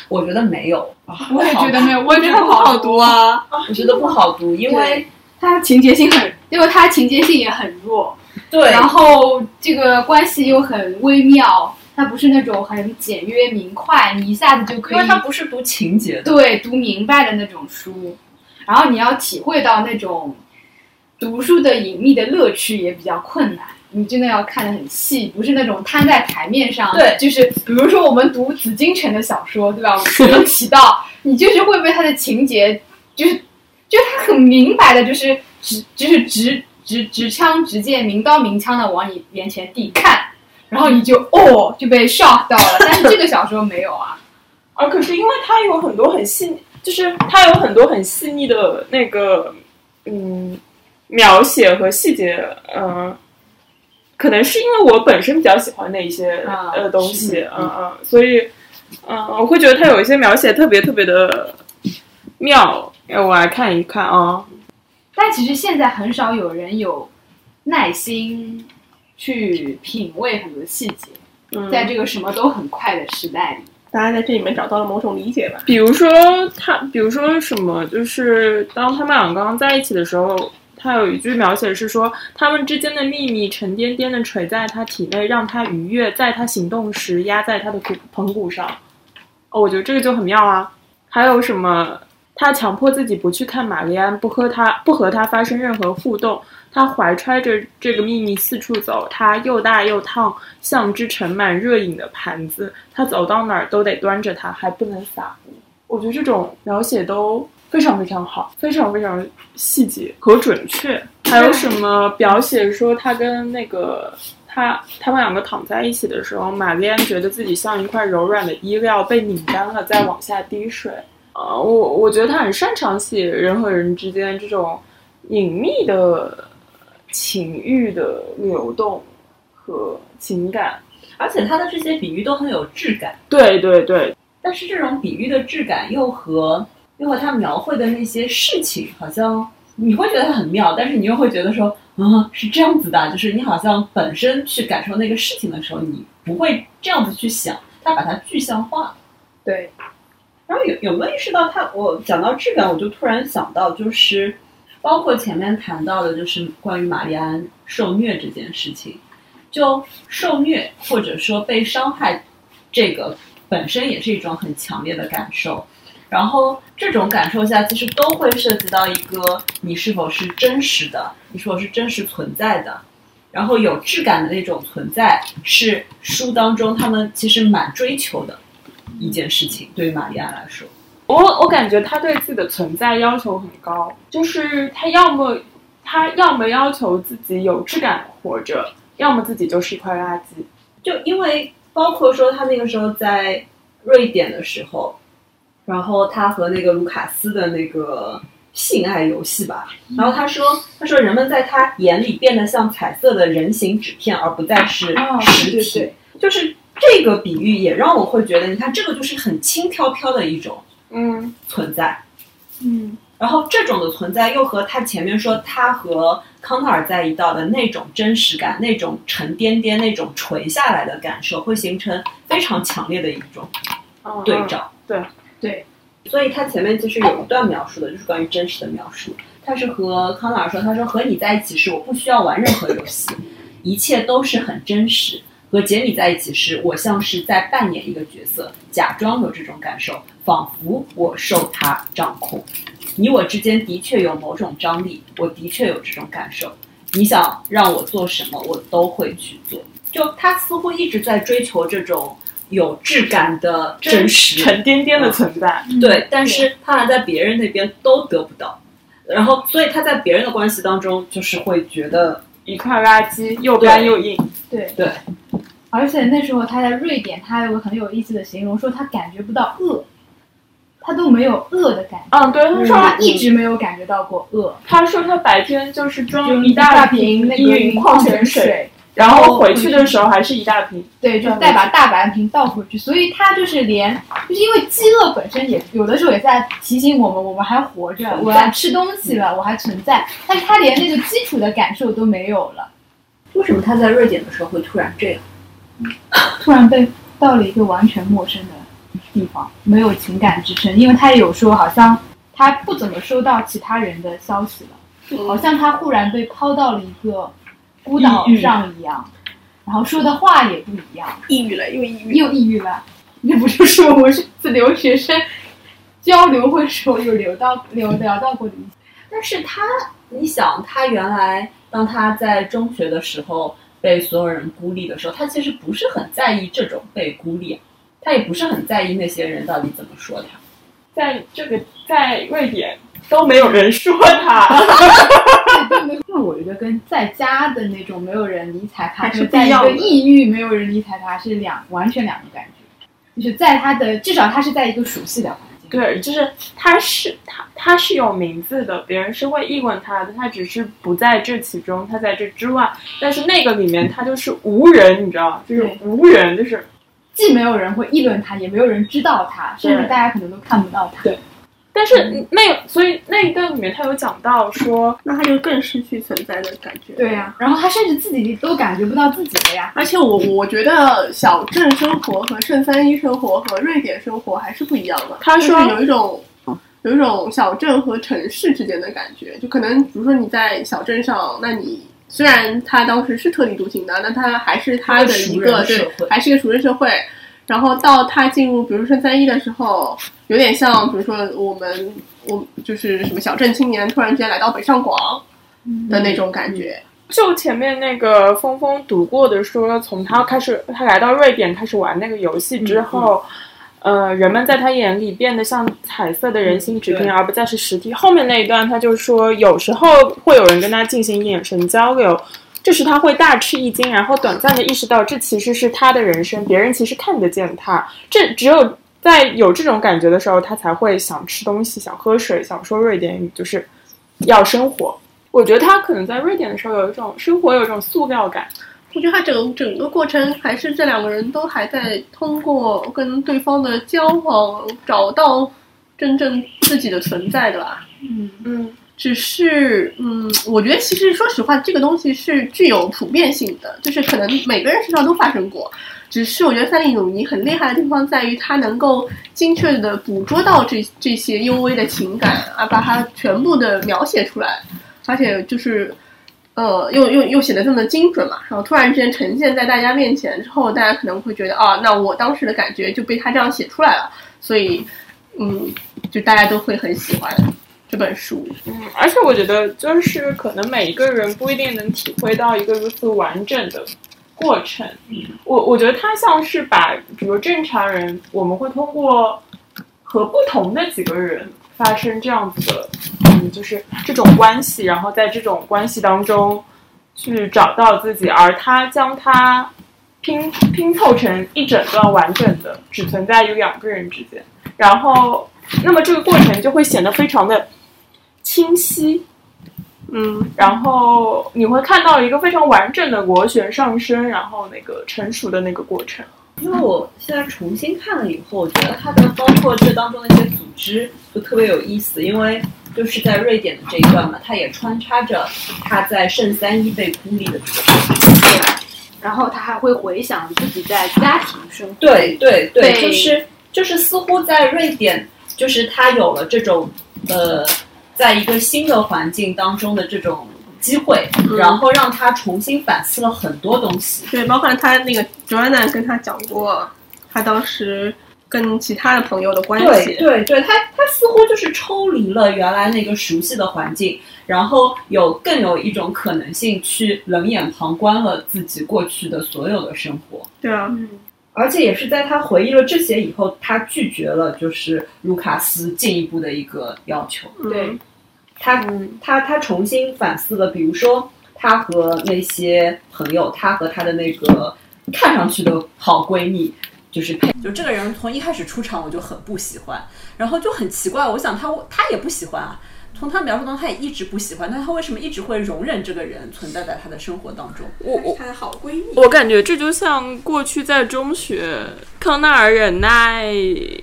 我觉得没有，我也觉得没有，我也觉得不好读啊。我觉得不好读，因为它情节性很，因为它情节性也很弱，对然后这个关系又很微妙，它不是那种很简约明快，你一下子就可以因为它不是读情节的，对读明白的那种书，然后你要体会到那种读书的隐秘的乐趣也比较困难。你真的要看得很细，不是那种摊在台面上。对就是比如说我们读紫禁城的小说，对吧？我们提到，你就是会被他的情节，就是就是他很明白的，就是直就是直直直枪直剑、明刀明枪的往你眼前递看，然后你就哦就被 shock 到了。但是这个小说没有啊，啊，可是因为它有很多很细，就是它有很多很细腻的那个嗯描写和细节，嗯、可能是因为我本身比较喜欢那一些、啊呃东西，嗯嗯，所以嗯、我会觉得它有一些描写特别特别的妙，让我来看一看啊。但其实现在很少有人有耐心去品味很多细节，嗯，在这个什么都很快的时代里。大家在这里面找到了某种理解吧。比如说他，比如说什么，就是当他们俩刚刚在一起的时候，他有一句描写是说，他们之间的秘密沉甸甸的垂在他体内，让他愉悦，在他行动时压在他的骨盆骨上。哦，我觉得这个就很妙啊。还有什么？他强迫自己不去看玛丽安，不和他不和他发生任何互动。他怀揣着这个秘密四处走，他又大又烫，像只盛满热饮的盘子。他走到哪儿都得端着它，还不能撒。我觉得这种描写都非常非常好，非常非常细节和准确。还有什么描写说他跟那个他他们两个躺在一起的时候，玛丽安觉得自己像一块柔软的衣料被拧干了，再往下滴水。呃，我我觉得他很擅长写人和人之间这种隐秘的情欲的流动和情感。而且他的这些比喻都很有质感。对对对，但是这种比喻的质感又和又和他描绘的那些事情，好像你会觉得它很妙，但是你又会觉得说，啊，是这样子的，就是你好像本身去感受那个事情的时候，你不会这样子去想，他把它具象化。对，然后有有没有意识到他？我讲到质感，我就突然想到，就是包括前面谈到的，就是关于玛丽安受虐这件事情，就受虐或者说被伤害，这个本身也是一种很强烈的感受。然后这种感受下，其实都会涉及到一个你是否是真实的，你是否是真实存在的。然后有质感的那种存在，是书当中他们其实蛮追求的一件事情。对于玛利亚来说，我我感觉他对自己的存在要求很高，就是他要么他要么要求自己有质感活着，要么自己就是一块垃圾。就因为包括说他那个时候在瑞典的时候，然后他和那个卢卡斯的那个性爱游戏吧，然后他说他说人们在他眼里变得像彩色的人形纸片，而不再是哦实体。对对就是这个比喻也让我会觉得，你看这个就是很轻飘飘的一种嗯，存在。嗯，然后这种的存在又和他前面说他和康特尔在一道的那种真实感、那种沉甸甸、那种垂下来的感受，会形成非常强烈的一种嗯对照。对对，所以他前面其实有一段描述的，就是关于真实的描述。他是和康纳尔说，他说和你在一起时，我不需要玩任何游戏，一切都是很真实。和杰米在一起时，我像是在扮演一个角色，假装有这种感受，仿佛我受他掌控。你我之间的确有某种张力，我的确有这种感受。你想让我做什么，我都会去做。就他似乎一直在追求这种有质感的真实，沉甸甸的存在。对，但是他还在别人那边都得不到，然后所以他在别人的关系当中，就是会觉得一块垃圾，又干又硬。对。对。而且那时候他在瑞典，他有个很有意思的形容，说他感觉不到饿，他都没有饿的感觉，嗯，对，他说说他一直没有感觉到过饿。他说他白天就是装一大瓶那个矿泉水，然后回去的时候还是一大瓶。对，就再把大半瓶倒回去，所以他就是连，就是因为饥饿本身也有的时候也在提醒我们，我们还活着，我要吃东西了，我还存在，但是他连那个基础的感受都没有了，为什么他在瑞典的时候会突然这样？突然被到了一个完全陌生的地方，没有情感支撑，因为他也有说，好像他不怎么收到其他人的消息了，好像他忽然被抛到了一个孤岛上一样，然后说的话也不一样，抑郁了，又抑郁。又抑郁了。那不就是我们上次留学生交流会时候有聊到聊聊到过的一些。但是他，你想，他原来当他在中学的时候被所有人孤立的时候，他其实不是很在意这种被孤立，他也不是很在意那些人到底怎么说他。在这个在瑞典都没有人说他，因为我觉得跟在家的那种没有人理睬他，还是在一个抑郁没有人理睬他是两完全两个感觉。就是在他的至少他是在一个熟悉的环境，对，就是他是他他是有名字的，别人是会议论他的，他只是不在这其中，他在这之外。但是那个里面他就是无人，你知道吗？就是无人，就是既没有人会议论他，也没有人知道他，甚至大家可能都看不到他。对但是那所以那一段里面他有讲到说，那他就更失去存在的感觉。对呀、然后他甚至自己都感觉不到自己了呀。而且我我觉得小镇生活和圣三一生活和瑞典生活还是不一样的。他说有一种有一种小镇和城市之间的感觉，就可能比如说你在小镇上，那你虽然他当时是特立独行的，那他还是他的一一个对，还是一个熟人社会。然后到他进入，比如说圣三一的时候，有点像，比如说我们我就是什么小镇青年突然之间来到北上广的那种感觉。就前面那个峰峰读过的说，从他开始，他来到瑞典开始玩那个游戏之后，呃，人们在他眼里变得像彩色的人形纸片，对而不再是实体。后面那一段他就说，有时候会有人跟他进行眼神交流。这时他会大吃一惊，然后短暂的意识到这其实是他的人生，别人其实看得见他。这只有在有这种感觉的时候，他才会想吃东西、想喝水、想说瑞典语，就是要生活。我觉得他可能在瑞典的时候有一种生活有一种塑料感，我觉得他整整个过程还是这两个人都还在通过跟对方的交往找到真正自己的存在的吧。嗯，嗯，只是，嗯，我觉得其实说实话，这个东西是具有普遍性的，就是可能每个人身上都发生过。只是我觉得三笠鲁尼很厉害的地方在于，他能够精确的捕捉到这这些幽微的情感，啊，把它全部的描写出来，而且就是，呃，又又又写的这么精准嘛，然后突然之间呈现在大家面前之后，大家可能会觉得，啊，那我当时的感觉就被他这样写出来了，所以，嗯，就大家都会很喜欢。这本书。嗯，而且我觉得就是可能每一个人不一定能体会到一个如此完整的过程。我我觉得他像是把，比如正常人，我们会通过和不同的几个人发生这样子的，嗯，就是这种关系，然后在这种关系当中去找到自己，而他将它拼拼凑成一整段完整的，只存在于两个人之间，然后。那么这个过程就会显得非常的清晰，嗯，然后你会看到一个非常完整的螺旋上升，然后那个成熟的那个过程。因为我现在重新看了以后，我觉得它的包括这当中的一些组织就特别有意思，因为就是在瑞典的这一段嘛，它也穿插着他在圣三一被孤立的这个过程。然后他还会回想自己在家庭生活。对对对，对就是就是似乎在瑞典，就是他有了这种呃，在一个新的环境当中的这种机会，然后让他重新反思了很多东西。对，包括他那个 Joanna 跟他讲过，他当时跟其他的朋友的关对系。对对，他他似乎就是抽离了原来那个熟悉的环境，然后有更有一种可能性去冷眼旁观了自己过去的所有的生活。对啊，嗯，而且也是在他回忆了这些以后，他拒绝了就是卢卡斯进一步的一个要求。对嗯他他他重新反思了，比如说他和那些朋友，他和他的那个看上去的好闺蜜，就是配。就这个人从一开始出场我就很不喜欢，然后就很奇怪，我想他他也不喜欢啊，从他描述当中，他也一直不喜欢，但他为什么一直会容忍这个人存在在他的生活当中？我我她的好闺蜜。我感觉这就像过去在中学，康奈尔忍耐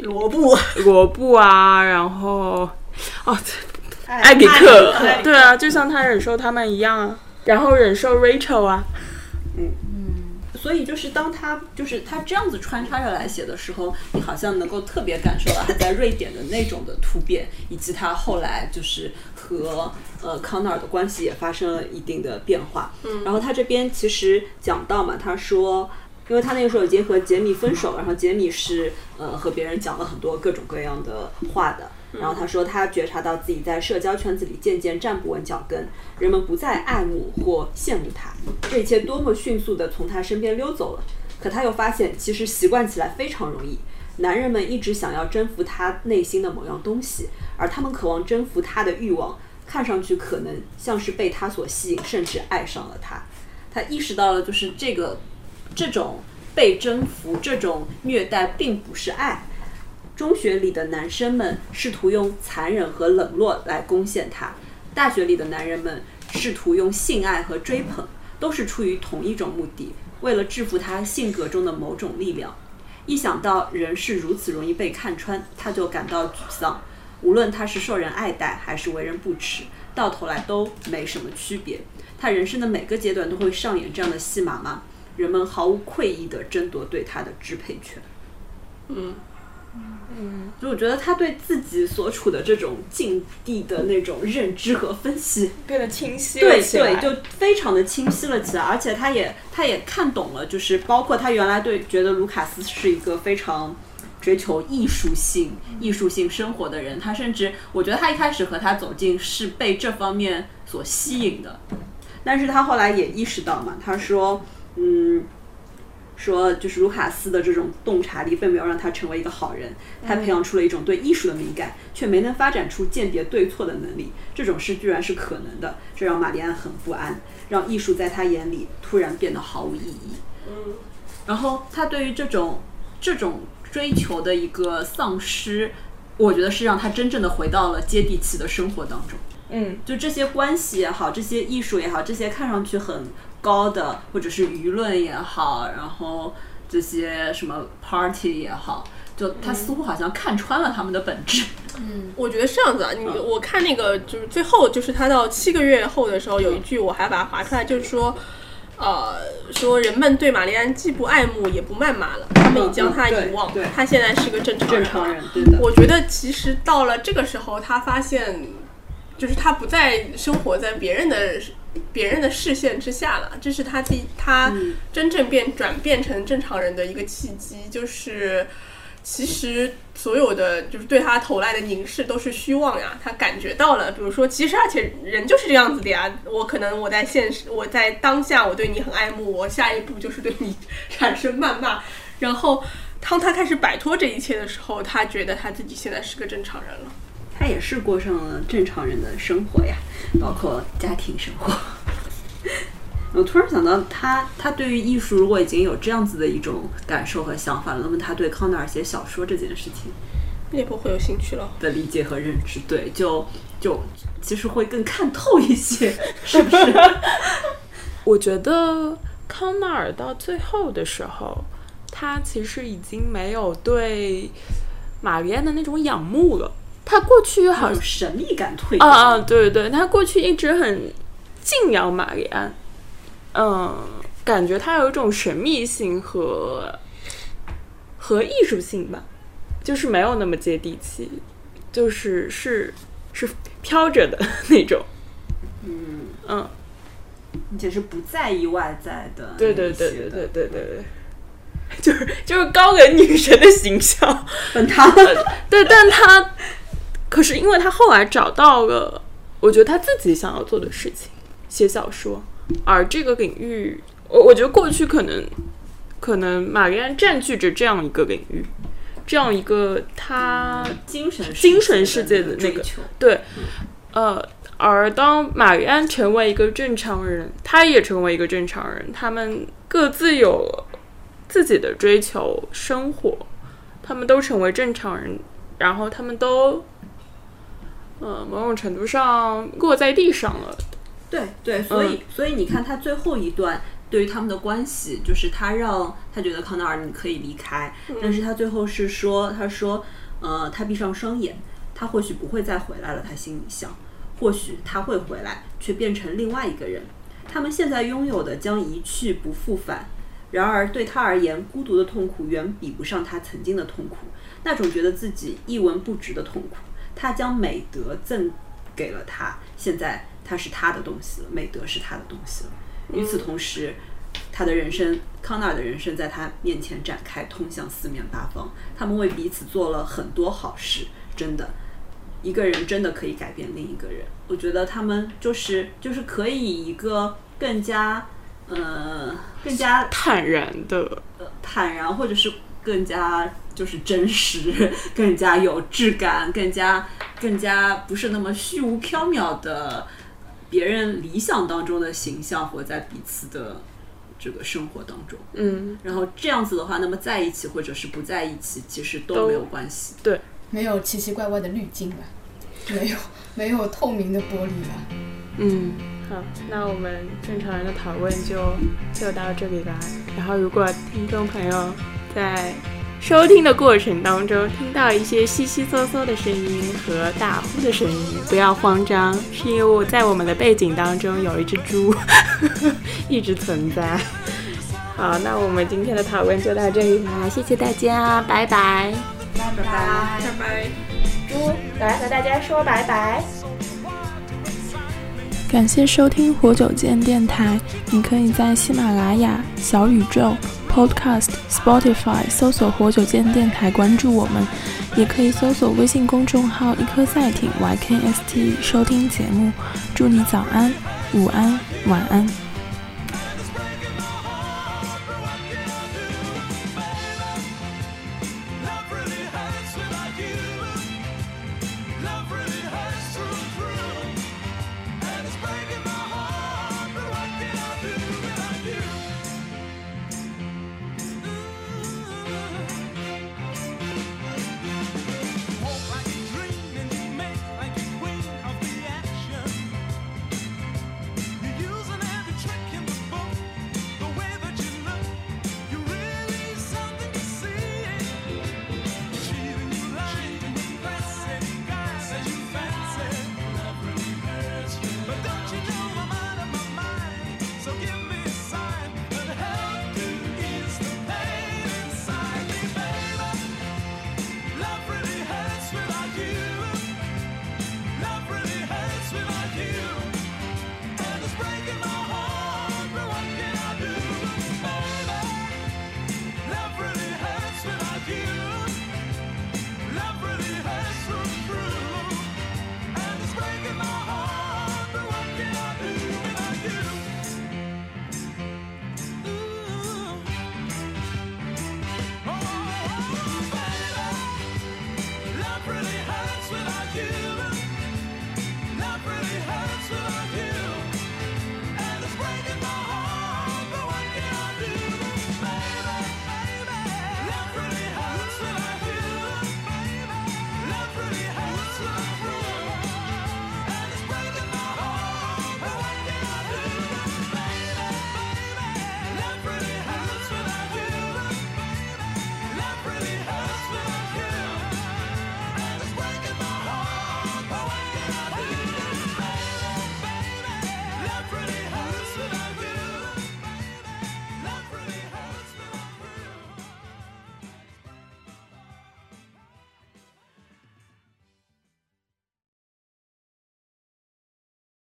罗布，罗布啊，然后哦，艾艾比克，对啊，就像他忍受他们一样啊，然后忍受 Rachel 啊，所以就是当他就是他这样子穿插着来写的时候，你好像能够特别感受到他在瑞典的那种的突变，以及他后来就是和呃康纳尔的关系也发生了一定的变化。嗯，然后他这边其实讲到嘛，他说。因为他那个时候已经和杰米分手，然后杰米是呃和别人讲了很多各种各样的话的，然后他说他觉察到自己在社交圈子里渐渐站不稳脚跟，人们不再爱慕或羡慕他，这一切多么迅速地从他身边溜走了。可他又发现，其实习惯起来非常容易。男人们一直想要征服他内心的某样东西，而他们渴望征服他的欲望，看上去可能像是被他所吸引，甚至爱上了他。他意识到了，就是这个这种被征服、这种虐待，并不是爱。中学里的男生们试图用残忍和冷落来攻陷他，大学里的男人们试图用性爱和追捧，都是出于同一种目的，为了制服他性格中的某种力量。一想到人是如此容易被看穿，他就感到沮丧。无论他是受人爱戴，还是为人不齿，到头来都没什么区别。他人生的每个阶段都会上演这样的戏码吗？人们毫无愧意地争夺对他的支配权。嗯嗯，就我觉得他对自己所处的这种境地的那种认知和分析，变得清晰对对，就非常的清晰了起来，而且他也他也看懂了，就是包括他原来对觉得卢卡斯是一个非常追求艺术性、艺术性生活的人，他甚至我觉得他一开始和他走近是被这方面所吸引的，但是他后来也意识到嘛，他说，嗯。说，就是卢卡斯的这种洞察力，并没有让他成为一个好人。他培养出了一种对艺术的敏感，却没能发展出鉴别对错的能力。这种事居然是可能的，这让玛丽安很不安，让艺术在他眼里突然变得毫无意义。嗯，然后他对于这种这种追求的一个丧失，我觉得是让他真正的回到了接地气的生活当中。嗯，就这些关系也好，这些艺术也好，这些看上去很高的，或者是舆论也好，然后这些什么 party 也好，就他似乎好像看穿了他们的本质。嗯我觉得是这样子啊，你我看那个就是最后就是他到七个月后的时候有一句我还把它划出来，就是说，呃，说人们对玛丽安既不爱慕也不谩骂了，他们已将她遗忘对对，她现在是个正常人。正常人，对的。我觉得其实到了这个时候，他发现，就是他不再生活在别人的别人的视线之下了，这是他第他真正变转变成正常人的一个契机，就是其实所有的就是对他投来的凝视都是虚妄呀，他感觉到了，比如说，其实而且人就是这样子的呀，我可能我在现实我在当下我对你很爱慕，我下一步就是对你产生谩骂，然后。当他开始摆脱这一切的时候，他觉得他自己现在是个正常人了。他也是过上了正常人的生活呀，包括家庭生活。我突然想到他，他对于艺术如果已经有这样子的一种感受和想法了，那么他对康奈尔写小说这件事情也不会有兴趣了。的理解和认知，对，就就其实会更看透一些，是不是？我觉得康奈尔到最后的时候，他其实已经没有对玛丽安的那种仰慕了。他过去好像神秘感退掉。啊啊，对对，他过去一直很敬仰玛丽安，嗯，感觉他有一种神秘性和和艺术性吧，就是没有那么接地气，就是是是飘着的 那种，嗯，嗯，而且是不在意外在的，对对对对对对对对，就是就是高冷女神的形象，本他对，但他可是因为他后来找到了，我觉得他自己想要做的事情，写小说，而这个领域，我我觉得过去可能可能玛丽安占据着这样一个领域，这样一个他精神精神世界的那个，对，呃，而当玛丽安成为一个正常人，他也成为一个正常人，他们各自有自己的追求生活，他们都成为正常人，然后他们都呃，某种程度上落在地上了。对对，所以、所以你看他最后一段对于他们的关系，就是他让他觉得康奈尔你可以离开，但是他最后是说，他说，呃，他闭上双眼，他或许不会再回来了，他心里想，或许他会回来，却变成另外一个人。他们现在拥有的将一去不复返。然而对他而言，孤独的痛苦远比不上他曾经的痛苦，那种觉得自己一文不值的痛苦。他将美德赠给了他，现在他是他的东西了，美德是他的东西了。与此同时，他的人生，康纳的人生在他面前展开，通向四面八方。他们为彼此做了很多好事，真的，一个人真的可以改变另一个人。我觉得他们就是就是可以以一个更加呃更加坦然的，呃坦然，或者是更加就是真实，更加有质感，更加更加不是那么虚无缥缈的别人理想当中的形象，活在彼此的这个生活当中。嗯，然后这样子的话，那么在一起或者是不在一起，其实都都没有关系。对，没有奇奇怪怪的滤镜吧，没有没有透明的玻璃吧。嗯，好，那我们正常人的讨论就就到这里吧。然后，如果听众朋友在收听的过程当中听到一些悉悉嗦嗦的声音和大呼的声音，不要慌张，是因为在我们的背景当中有一只猪 一直存在。好，那我们今天的讨论就到这里啦，谢谢大家，拜拜。拜拜。拜拜。猪来和大家说拜拜。感谢收听活久见电台。你可以在喜马拉雅、小宇宙、Podcast、Spotify 搜索“活久见电台”，关注我们；也可以搜索微信公众号“一颗赛艇 YKST” 收听节目。祝你早安、午安、晚安。